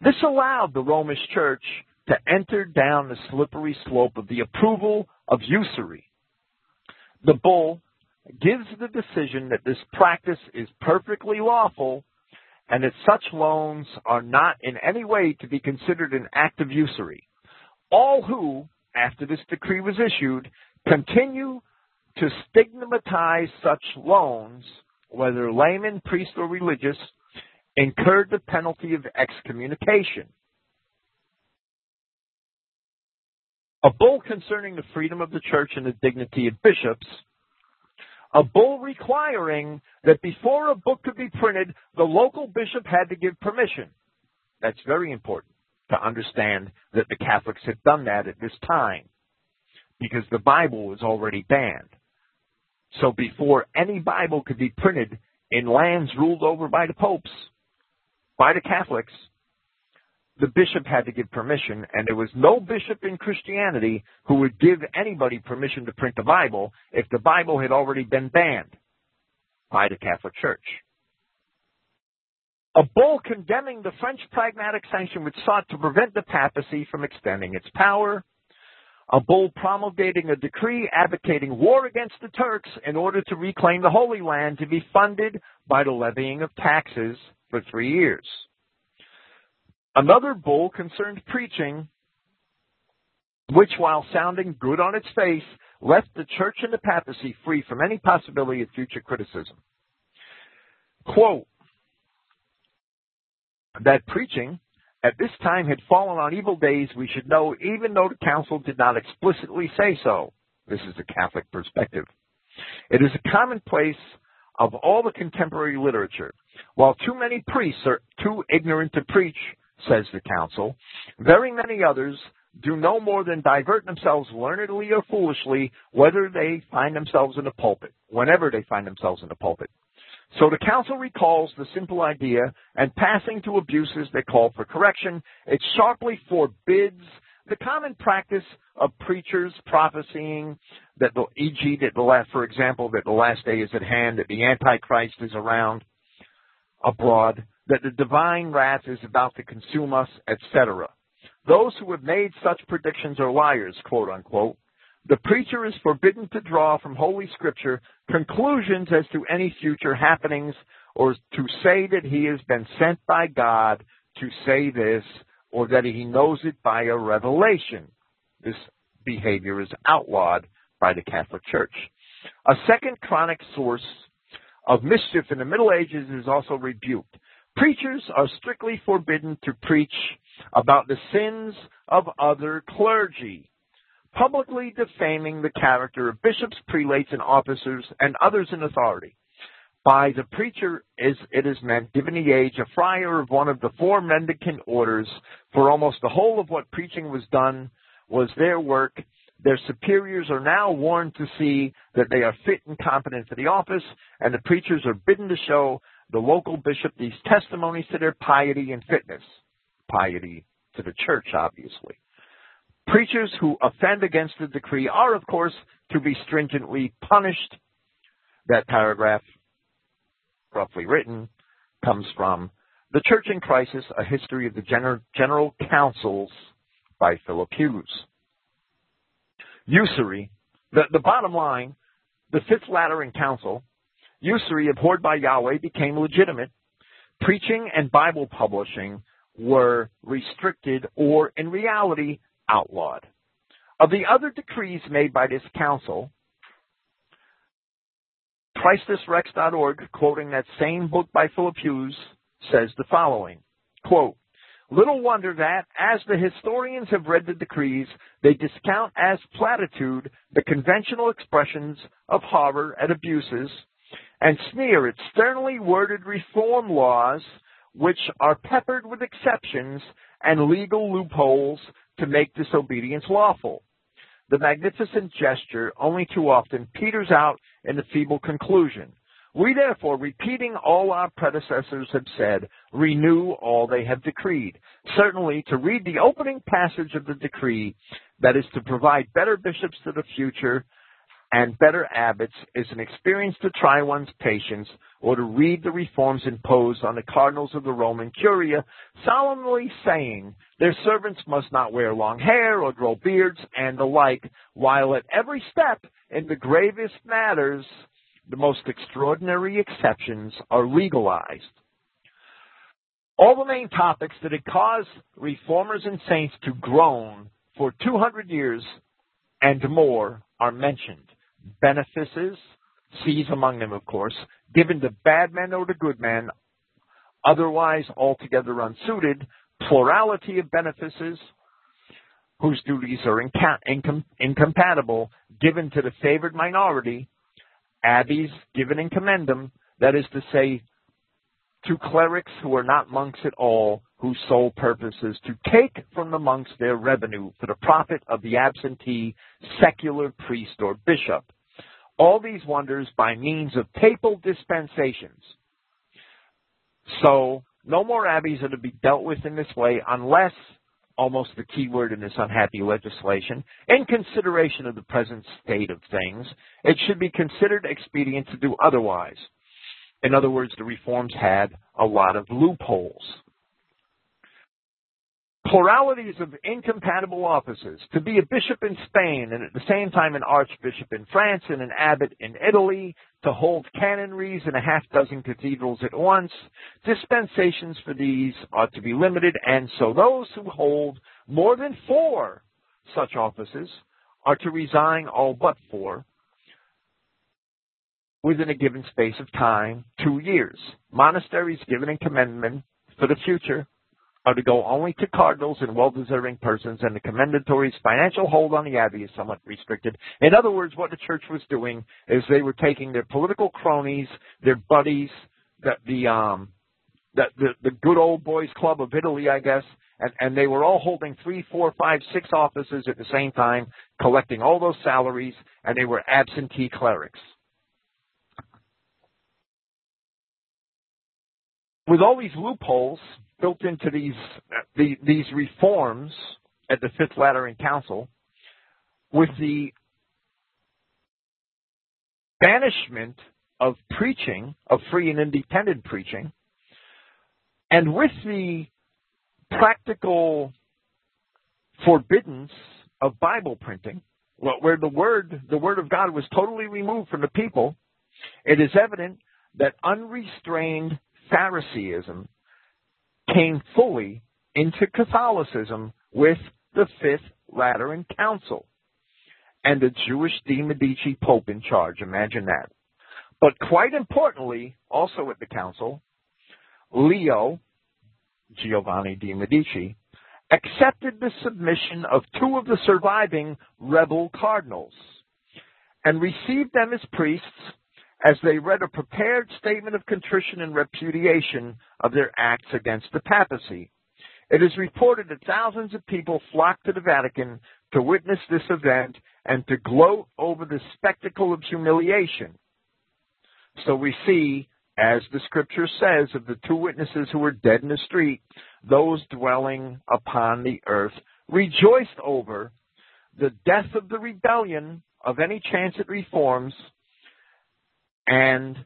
This allowed the Romish church to enter down the slippery slope of the approval of usury. The bull gives the decision that this practice is perfectly lawful and that such loans are not in any way to be considered an act of usury. All who, after this decree was issued, continue to stigmatize such loans, whether layman, priest, or religious, incurred the penalty of excommunication. A bull concerning the freedom of the church and the dignity of bishops. A bull requiring that before a book could be printed, the local bishop had to give permission. That's very important to understand that the Catholics had done that at this time because the Bible was already banned. So before any Bible could be printed in lands ruled over by the popes, by the Catholics, the bishop had to give permission, and there was no bishop in Christianity who would give anybody permission to print the Bible if the Bible had already been banned by the Catholic Church. A bull condemning the French pragmatic sanction which sought to prevent the papacy from extending its power. A bull promulgating a decree advocating war against the Turks in order to reclaim the Holy Land to be funded by the levying of taxes for three years. Another bull concerned preaching, which, while sounding good on its face, left the church and the papacy free from any possibility of future criticism. Quote, that preaching at this time had fallen on evil days, we should know, even though the council did not explicitly say so. This is the Catholic perspective. It is a commonplace of all the contemporary literature. While too many priests are too ignorant to preach, says the council. Very many others do no more than divert themselves learnedly or foolishly, whether they find themselves in the pulpit, whenever they find themselves in the pulpit. So the council recalls the simple idea, and passing to abuses that call for correction, it sharply forbids the common practice of preachers prophesying that the, e.g., that the last, for example, that the last day is at hand, that the Antichrist is around abroad, that the divine wrath is about to consume us, etc. Those who have made such predictions are liars, quote unquote. The preacher is forbidden to draw from Holy Scripture conclusions as to any future happenings or to say that he has been sent by God to say this or that he knows it by a revelation. This behavior is outlawed by the Catholic Church. A second chronic source of mischief in the Middle Ages is also rebuked. Preachers are strictly forbidden to preach about the sins of other clergy, publicly defaming the character of bishops, prelates, and officers and others in authority. By the preacher is it is meant, given the age, a friar of one of the four mendicant orders, for almost the whole of what preaching was done was their work. Their superiors are now warned to see that they are fit and competent for the office, and the preachers are bidden to show the local bishop these testimonies to their piety and fitness. Piety to the church, obviously. Preachers who offend against the decree are, of course, to be stringently punished. That paragraph, roughly written, comes from The Church in Crisis, A History of the Gener- General Councils by Philip Hughes. Usury, the, the bottom line, the Fifth Lateran Council usury abhorred by Yahweh became legitimate. Preaching and Bible publishing were restricted or, in reality, outlawed. Of the other decrees made by this council, ChristusRex.org, quoting that same book by Philip Hughes, says the following, quote, Little wonder that, as the historians have read the decrees, they discount as platitude the conventional expressions of horror at abuses and sneer at sternly worded reform laws which are peppered with exceptions and legal loopholes to make disobedience lawful. The magnificent gesture only too often peters out in a feeble conclusion. We therefore, repeating all our predecessors have said, renew all they have decreed. Certainly, to read the opening passage of the decree, that is to provide better bishops to the future, and better abbots is an experience to try one's patience or to read the reforms imposed on the cardinals of the Roman Curia, solemnly saying their servants must not wear long hair or grow beards and the like, while at every step in the gravest matters, the most extraordinary exceptions are legalized. All the main topics that had caused reformers and saints to groan for 200 years and more are mentioned benefices, sees among them, of course, given to bad men or to good men, otherwise altogether unsuited, plurality of benefices, whose duties are inca- incom- incompatible, given to the favored minority, abbeys given in commendam, that is to say, to clerics who are not monks at all, whose sole purpose is to take from the monks their revenue for the profit of the absentee secular priest or bishop, all these wonders by means of papal dispensations. So no more abbeys are to be dealt with in this way unless, almost the key word in this unhappy legislation, in consideration of the present state of things, it should be considered expedient to do otherwise. In other words, the reforms had a lot of loopholes pluralities of incompatible offices, to be a bishop in Spain and at the same time an archbishop in France and an abbot in Italy, to hold canonries in a half dozen cathedrals at once. Dispensations for these ought to be limited, and so those who hold more than four such offices are to resign all but four within a given space of time, two years. Monasteries given in commendam for the future are to go only to cardinals and well-deserving persons, and the commendatory's financial hold on the abbey is somewhat restricted. In other words, what the church was doing is they were taking their political cronies, their buddies, the the um the the, the good old boys club of Italy, I guess, and, and they were all holding three, four, five, six offices at the same time, collecting all those salaries, and they were absentee clerics. With all these loopholes, built into these the, these reforms at the Fifth Lateran Council with the banishment of preaching, of free and independent preaching, and with the practical forbiddance of Bible printing, where the word, the word of God was totally removed from the people, it is evident that unrestrained Phariseeism came fully into Catholicism with the Fifth Lateran Council and the Jewish de Medici Pope in charge. Imagine that. But quite importantly, also at the council, Leo, Giovanni de Medici, accepted the submission of two of the surviving rebel cardinals and received them as priests as they read a prepared statement of contrition and repudiation of their acts against the papacy. It is reported that thousands of people flocked to the Vatican to witness this event and to gloat over the spectacle of humiliation. So we see, as the scripture says, of the two witnesses who were dead in the street, those dwelling upon the earth rejoiced over the death of the rebellion of any chance reforms and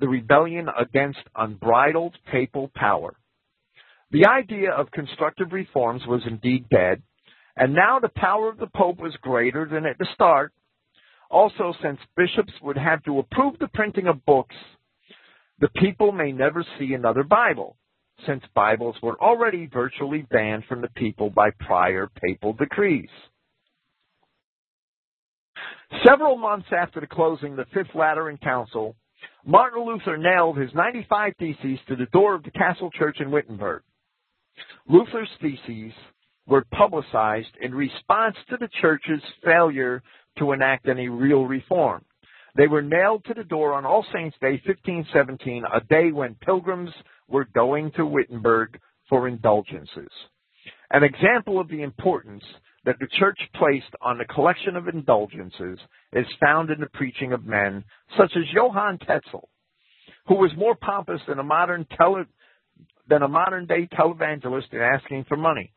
the rebellion against unbridled papal power. The idea of constructive reforms was indeed dead, and now the power of the Pope was greater than at the start. Also, since bishops would have to approve the printing of books, the people may never see another Bible, since Bibles were already virtually banned from the people by prior papal decrees. Several months after the closing of the Fifth Lateran Council, Martin Luther nailed his 95 Theses to the door of the Castle Church in Wittenberg. Luther's theses were publicized in response to the church's failure to enact any real reform. They were nailed to the door on All Saints' Day 1517, a day when pilgrims were going to Wittenberg for indulgences. An example of the importance that the church placed on the collection of indulgences is found in the preaching of men such as Johann Tetzel, who was more pompous than a modern tele, than a modern day televangelist in asking for money.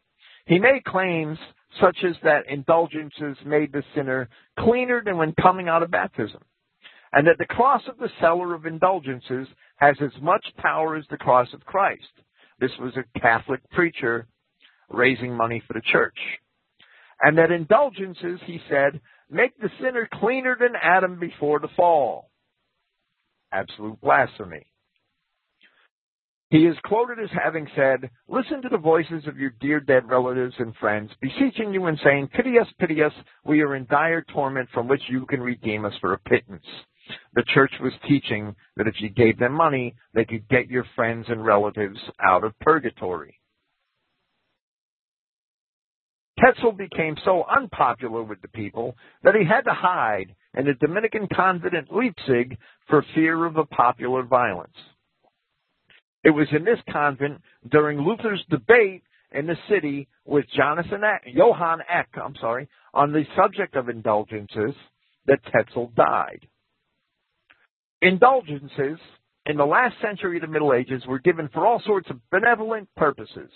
He made claims such as that indulgences made the sinner cleaner than when coming out of baptism, and that the cross of the seller of indulgences has as much power as the cross of Christ. This was a Catholic preacher raising money for the church. And that indulgences, he said, make the sinner cleaner than Adam before the fall. Absolute blasphemy. He is quoted as having said, Listen to the voices of your dear dead relatives and friends, beseeching you and saying, Pity us, pity us, we are in dire torment from which you can redeem us for a pittance. The church was teaching that if you gave them money, they could get your friends and relatives out of purgatory. Tetzel became so unpopular with the people that he had to hide in a Dominican convent at Leipzig for fear of popular violence. It was in this convent during Luther's debate in the city with Jonathan Eck, Johann Eck, I'm sorry, on the subject of indulgences that Tetzel died. Indulgences in the last century of the Middle Ages were given for all sorts of benevolent purposes.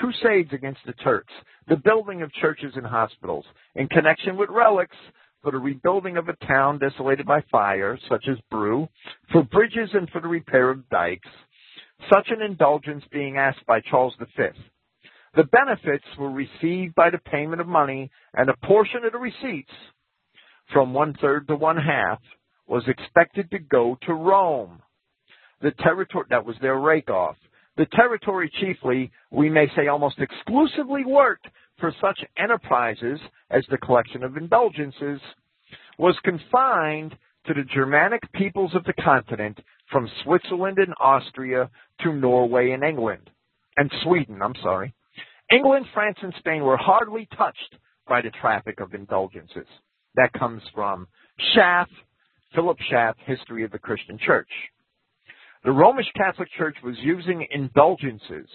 Crusades against the Turks, the building of churches and hospitals, in connection with relics for the rebuilding of a town desolated by fire, such as Brou, for bridges and for the repair of dikes, such an indulgence being asked by Charles V. The benefits were received by the payment of money, and a portion of the receipts, from one third to one half, was expected to go to Rome. The territory that was their rake off. The territory chiefly, we may say almost exclusively worked for such enterprises as the collection of indulgences, was confined to the Germanic peoples of the continent from Switzerland and Austria to Norway and England, and Sweden, I'm sorry. England, France, and Spain were hardly touched by the traffic of indulgences. That comes from Schaff, Philip Schaff, History of the Christian Church. The Romish Catholic Church was using indulgences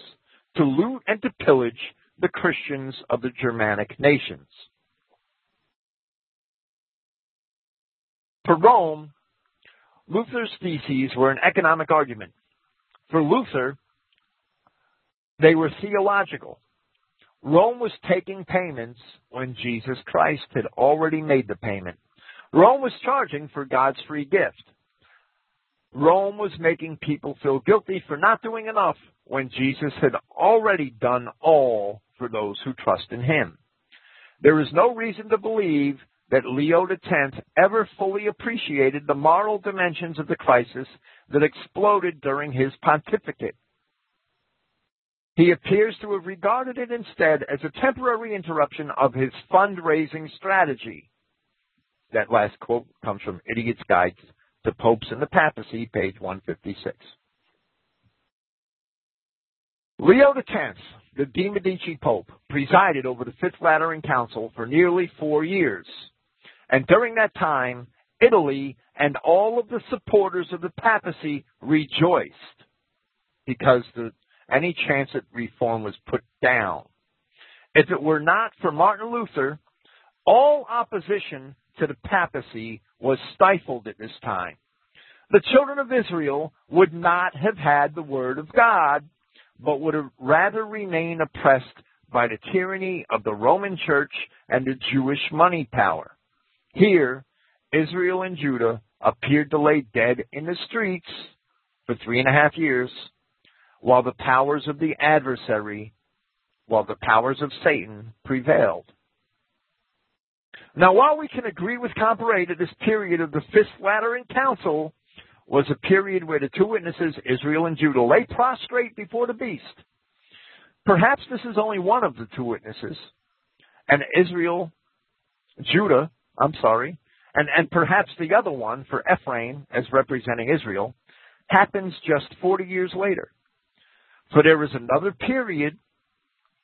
to loot and to pillage the Christians of the Germanic nations. For Rome, Luther's theses were an economic argument. For Luther, they were theological. Rome was taking payments when Jesus Christ had already made the payment. Rome was charging for God's free gift. Rome was making people feel guilty for not doing enough when Jesus had already done all for those who trust in him. There is no reason to believe that Leo X ever fully appreciated the moral dimensions of the crisis that exploded during his pontificate. He appears to have regarded it instead as a temporary interruption of his fundraising strategy. That last quote comes from Idiot's Guide to Popes and the Papacy, page 156. Leo X, the De Medici Pope, presided over the Fifth Lateran Council for nearly four years. And during that time, Italy and all of the supporters of the papacy rejoiced because the, any chance at reform was put down. If it were not for Martin Luther, all opposition to the papacy was stifled at this time. The children of Israel would not have had the word of God, but would have rather remain oppressed by the tyranny of the Roman church and the Jewish money power. Here, Israel and Judah appeared to lay dead in the streets for three and a half years, while the powers of the adversary, while the powers of Satan prevailed. Now, while we can agree with Comparet that this period of the Fifth Lateran Council was a period where the two witnesses, Israel and Judah, lay prostrate before the beast, perhaps this is only one of the two witnesses, and Israel, Judah, I'm sorry, and, and perhaps the other one for Ephraim as representing Israel happens just 40 years later. So there was another period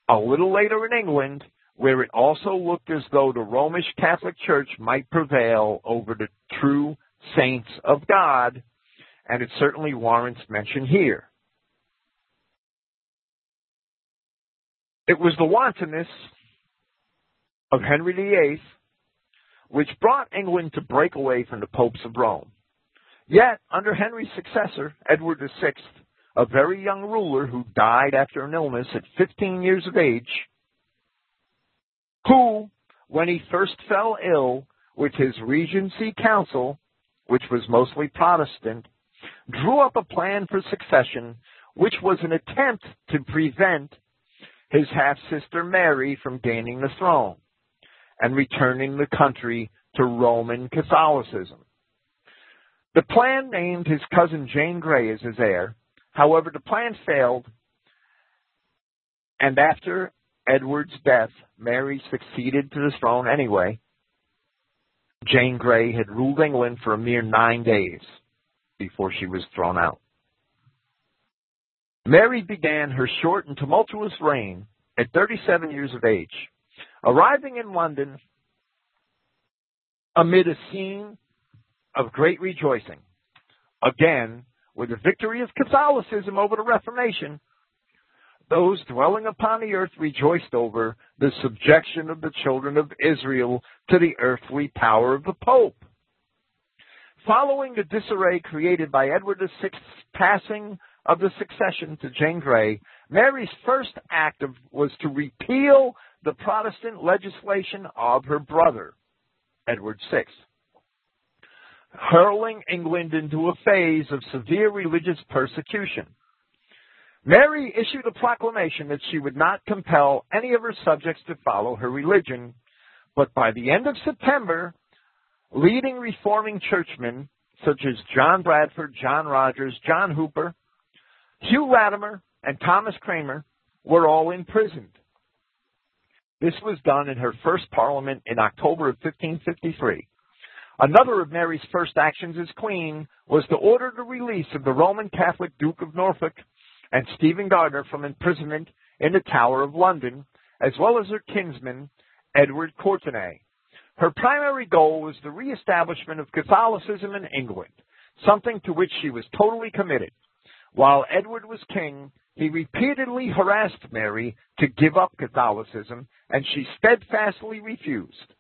a little later in England where it also looked as though the Romish Catholic Church might prevail over the true saints of God, and it certainly warrants mention here. It was the wantonness of Henry VIII which brought England to break away from the popes of Rome. Yet, under Henry's successor, Edward VI, a very young ruler who died after an illness at 15 years of age, who, when he first fell ill with his regency council, which was mostly Protestant, drew up a plan for succession, which was an attempt to prevent his half sister Mary from gaining the throne and returning the country to Roman Catholicism. The plan named his cousin Jane Grey as his heir. However, the plan failed, and after Edward's death, Mary succeeded to the throne anyway. Jane Grey had ruled England for a mere nine days before she was thrown out. Mary began her short and tumultuous reign at 37 years of age. Arriving in London amid a scene of great rejoicing, again, with the victory of Catholicism over the Reformation, those dwelling upon the earth rejoiced over the subjection of the children of Israel to the earthly power of the Pope. Following the disarray created by Edward VI's passing of the succession to Jane Grey, Mary's first act of, was to repeal the Protestant legislation of her brother, Edward VI, hurling England into a phase of severe religious persecution. Mary issued a proclamation that she would not compel any of her subjects to follow her religion, but by the end of September, leading reforming churchmen such as John Bradford, John Rogers, John Hooper, Hugh Latimer, and Thomas Cranmer were all imprisoned. This was done in her first parliament in October of 1553. Another of Mary's first actions as queen was to order the release of the Roman Catholic Duke of Norfolk and Stephen Gardiner from imprisonment in the Tower of London, as well as her kinsman, Edward Courtenay. Her primary goal was the reestablishment of Catholicism in England, something to which she was totally committed. While Edward was king, he repeatedly harassed Mary to give up Catholicism, and she steadfastly refused.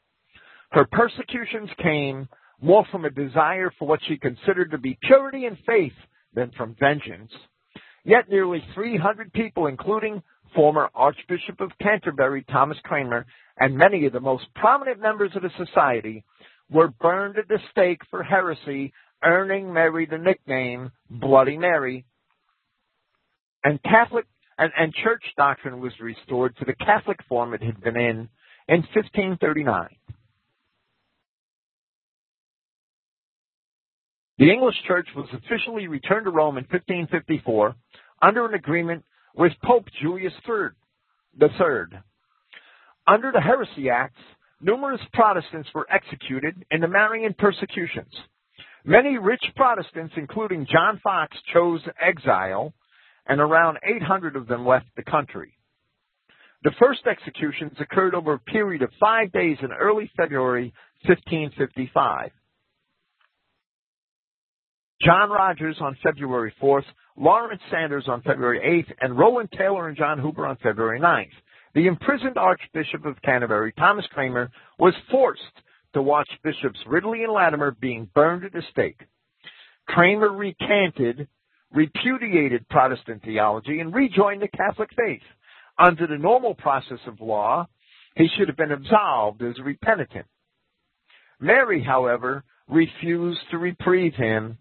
Her persecutions came more from a desire for what she considered to be purity and faith than from vengeance. Yet nearly 300 people, including former Archbishop of Canterbury Thomas Cranmer and many of the most prominent members of the society, were burned at the stake for heresy, earning Mary the nickname Bloody Mary. And Catholic and, and church doctrine was restored to the Catholic form it had been in in 1539. The English Church was officially returned to Rome in 1554 under an agreement with Pope Julius III. Under the Heresy Acts, numerous Protestants were executed in the Marian persecutions. Many rich Protestants, including John Foxe, chose exile, and around 800 of them left the country. The first executions occurred over a period of five days in early February 1555. John Rogers on February 4th, Laurence Saunders on February 8th, and Rowland Taylor and John Hooper on February 9th. The imprisoned Archbishop of Canterbury, Thomas Cranmer, was forced to watch Bishops Ridley and Latimer being burned at the stake. Cranmer recanted, repudiated Protestant theology, and rejoined the Catholic faith. Under the normal process of law, he should have been absolved as a repentant. Mary, however, refused to reprieve him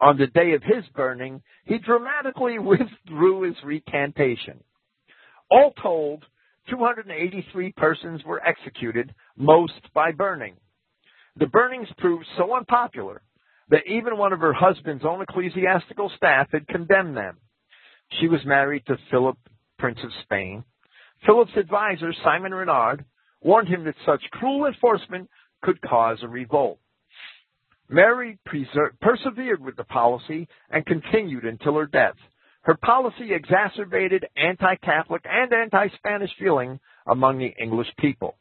on the day of his burning, he dramatically *laughs* withdrew his recantation. All told, 283 persons were executed, most by burning. The burnings proved so unpopular that even one of her husband's own ecclesiastical staff had condemned them. She was married to Philip, Prince of Spain. Philip's advisor, Simon Renard, warned him that such cruel enforcement could cause a revolt. Mary persevered with the policy and continued until her death. Her policy exacerbated anti-Catholic and anti-Spanish feeling among the English people.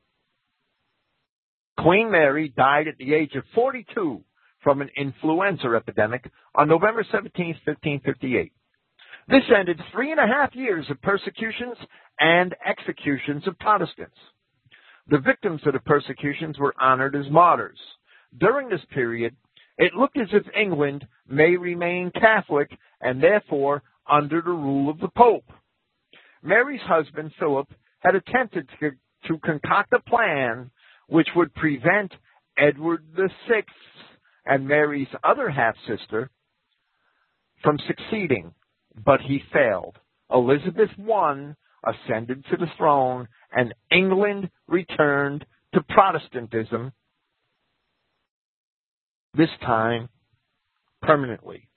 Queen Mary died at the age of 42 from an influenza epidemic on November 17, 1558. This ended three and a half years of persecutions and executions of Protestants. The victims of the persecutions were honored as martyrs. During this period, it looked as if England may remain Catholic and therefore under the rule of the Pope. Mary's husband, Philip, had attempted to, to concoct a plan which would prevent Edward VI and Mary's other half sister from succeeding, but he failed. Elizabeth I ascended to the throne, and England returned to Protestantism this time permanently.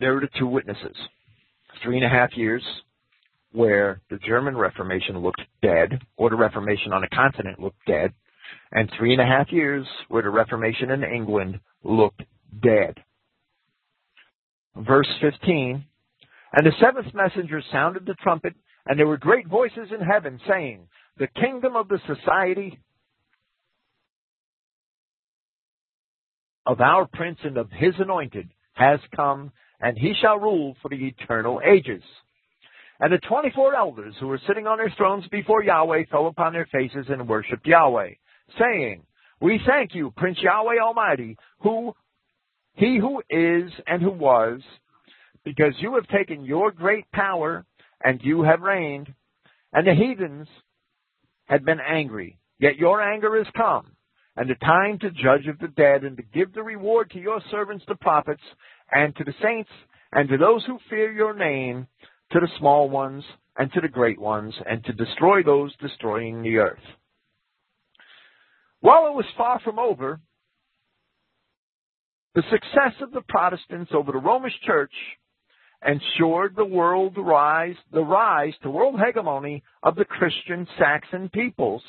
There were the two witnesses. Three and a half years where the German Reformation looked dead, or the Reformation on a continent looked dead, and three and a half years where the Reformation in England looked dead. Verse 15, And the seventh messenger sounded the trumpet, and there were great voices in heaven saying, the kingdom of the society of our prince and of his anointed has come, and he shall rule for the eternal ages. And the 24 elders who were sitting on their thrones before Yahweh fell upon their faces and worshipped Yahweh, saying, We thank you, Prince Yahweh Almighty, who, he who is and who was, because you have taken your great power and you have reigned, and the heathens had been angry. Yet your anger is come, and the time to judge of the dead, and to give the reward to your servants the prophets, and to the saints, and to those who fear your name, to the small ones, and to the great ones, and to destroy those destroying the earth. While it was far from over, the success of the Protestants over the Romish Church ensured the world rise, the rise to world hegemony of the Christian Saxon peoples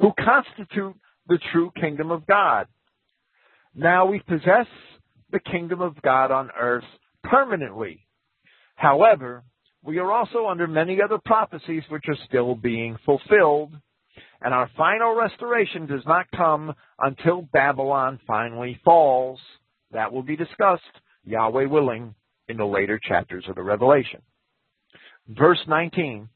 who constitute the true kingdom of God. Now we possess the kingdom of God on earth permanently. However, we are also under many other prophecies which are still being fulfilled, and our final restoration does not come until Babylon finally falls. That will be discussed, Yahweh willing, in the later chapters of the Revelation. Verse 19.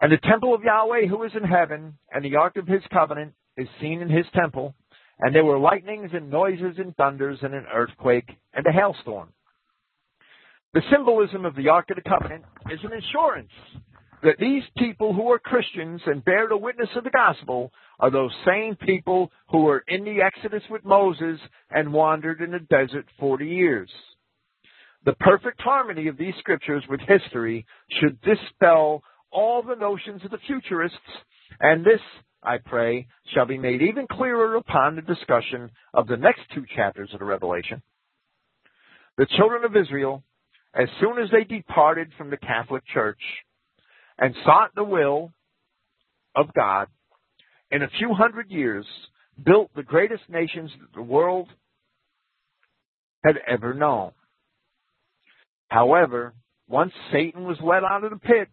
And the temple of Yahweh who is in heaven, and the ark of his covenant is seen in his temple, and there were lightnings and noises and thunders and an earthquake and a hailstorm. The symbolism of the Ark of the Covenant is an assurance that these people who are Christians and bear the witness of the gospel are those same people who were in the Exodus with Moses and wandered in the desert 40 years. The perfect harmony of these scriptures with history should dispel all the notions of the futurists, and this, I pray, shall be made even clearer upon the discussion of the next two chapters of the Revelation. The children of Israel, as soon as they departed from the Catholic Church and sought the will of God, in a few hundred years built the greatest nations that the world had ever known. However, once Satan was let out of the pit,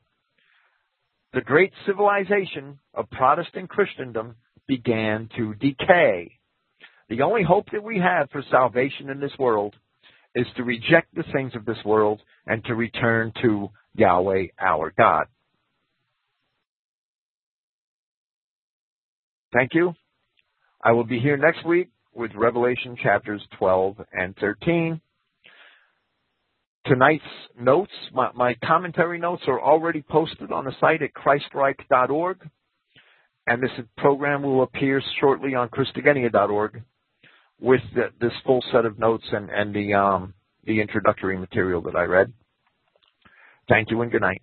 the great civilization of Protestant Christendom began to decay. The only hope that we have for salvation in this world is to reject the things of this world and to return to Yahweh our God. Thank you. I will be here next week with Revelation chapters 12 and 13 tonight's notes, my, my, commentary notes are already posted on the site at christreich.org, and this program will appear shortly on christogenea.org with the, this full set of notes and, and the, um, the introductory material that I read. Thank you and good night.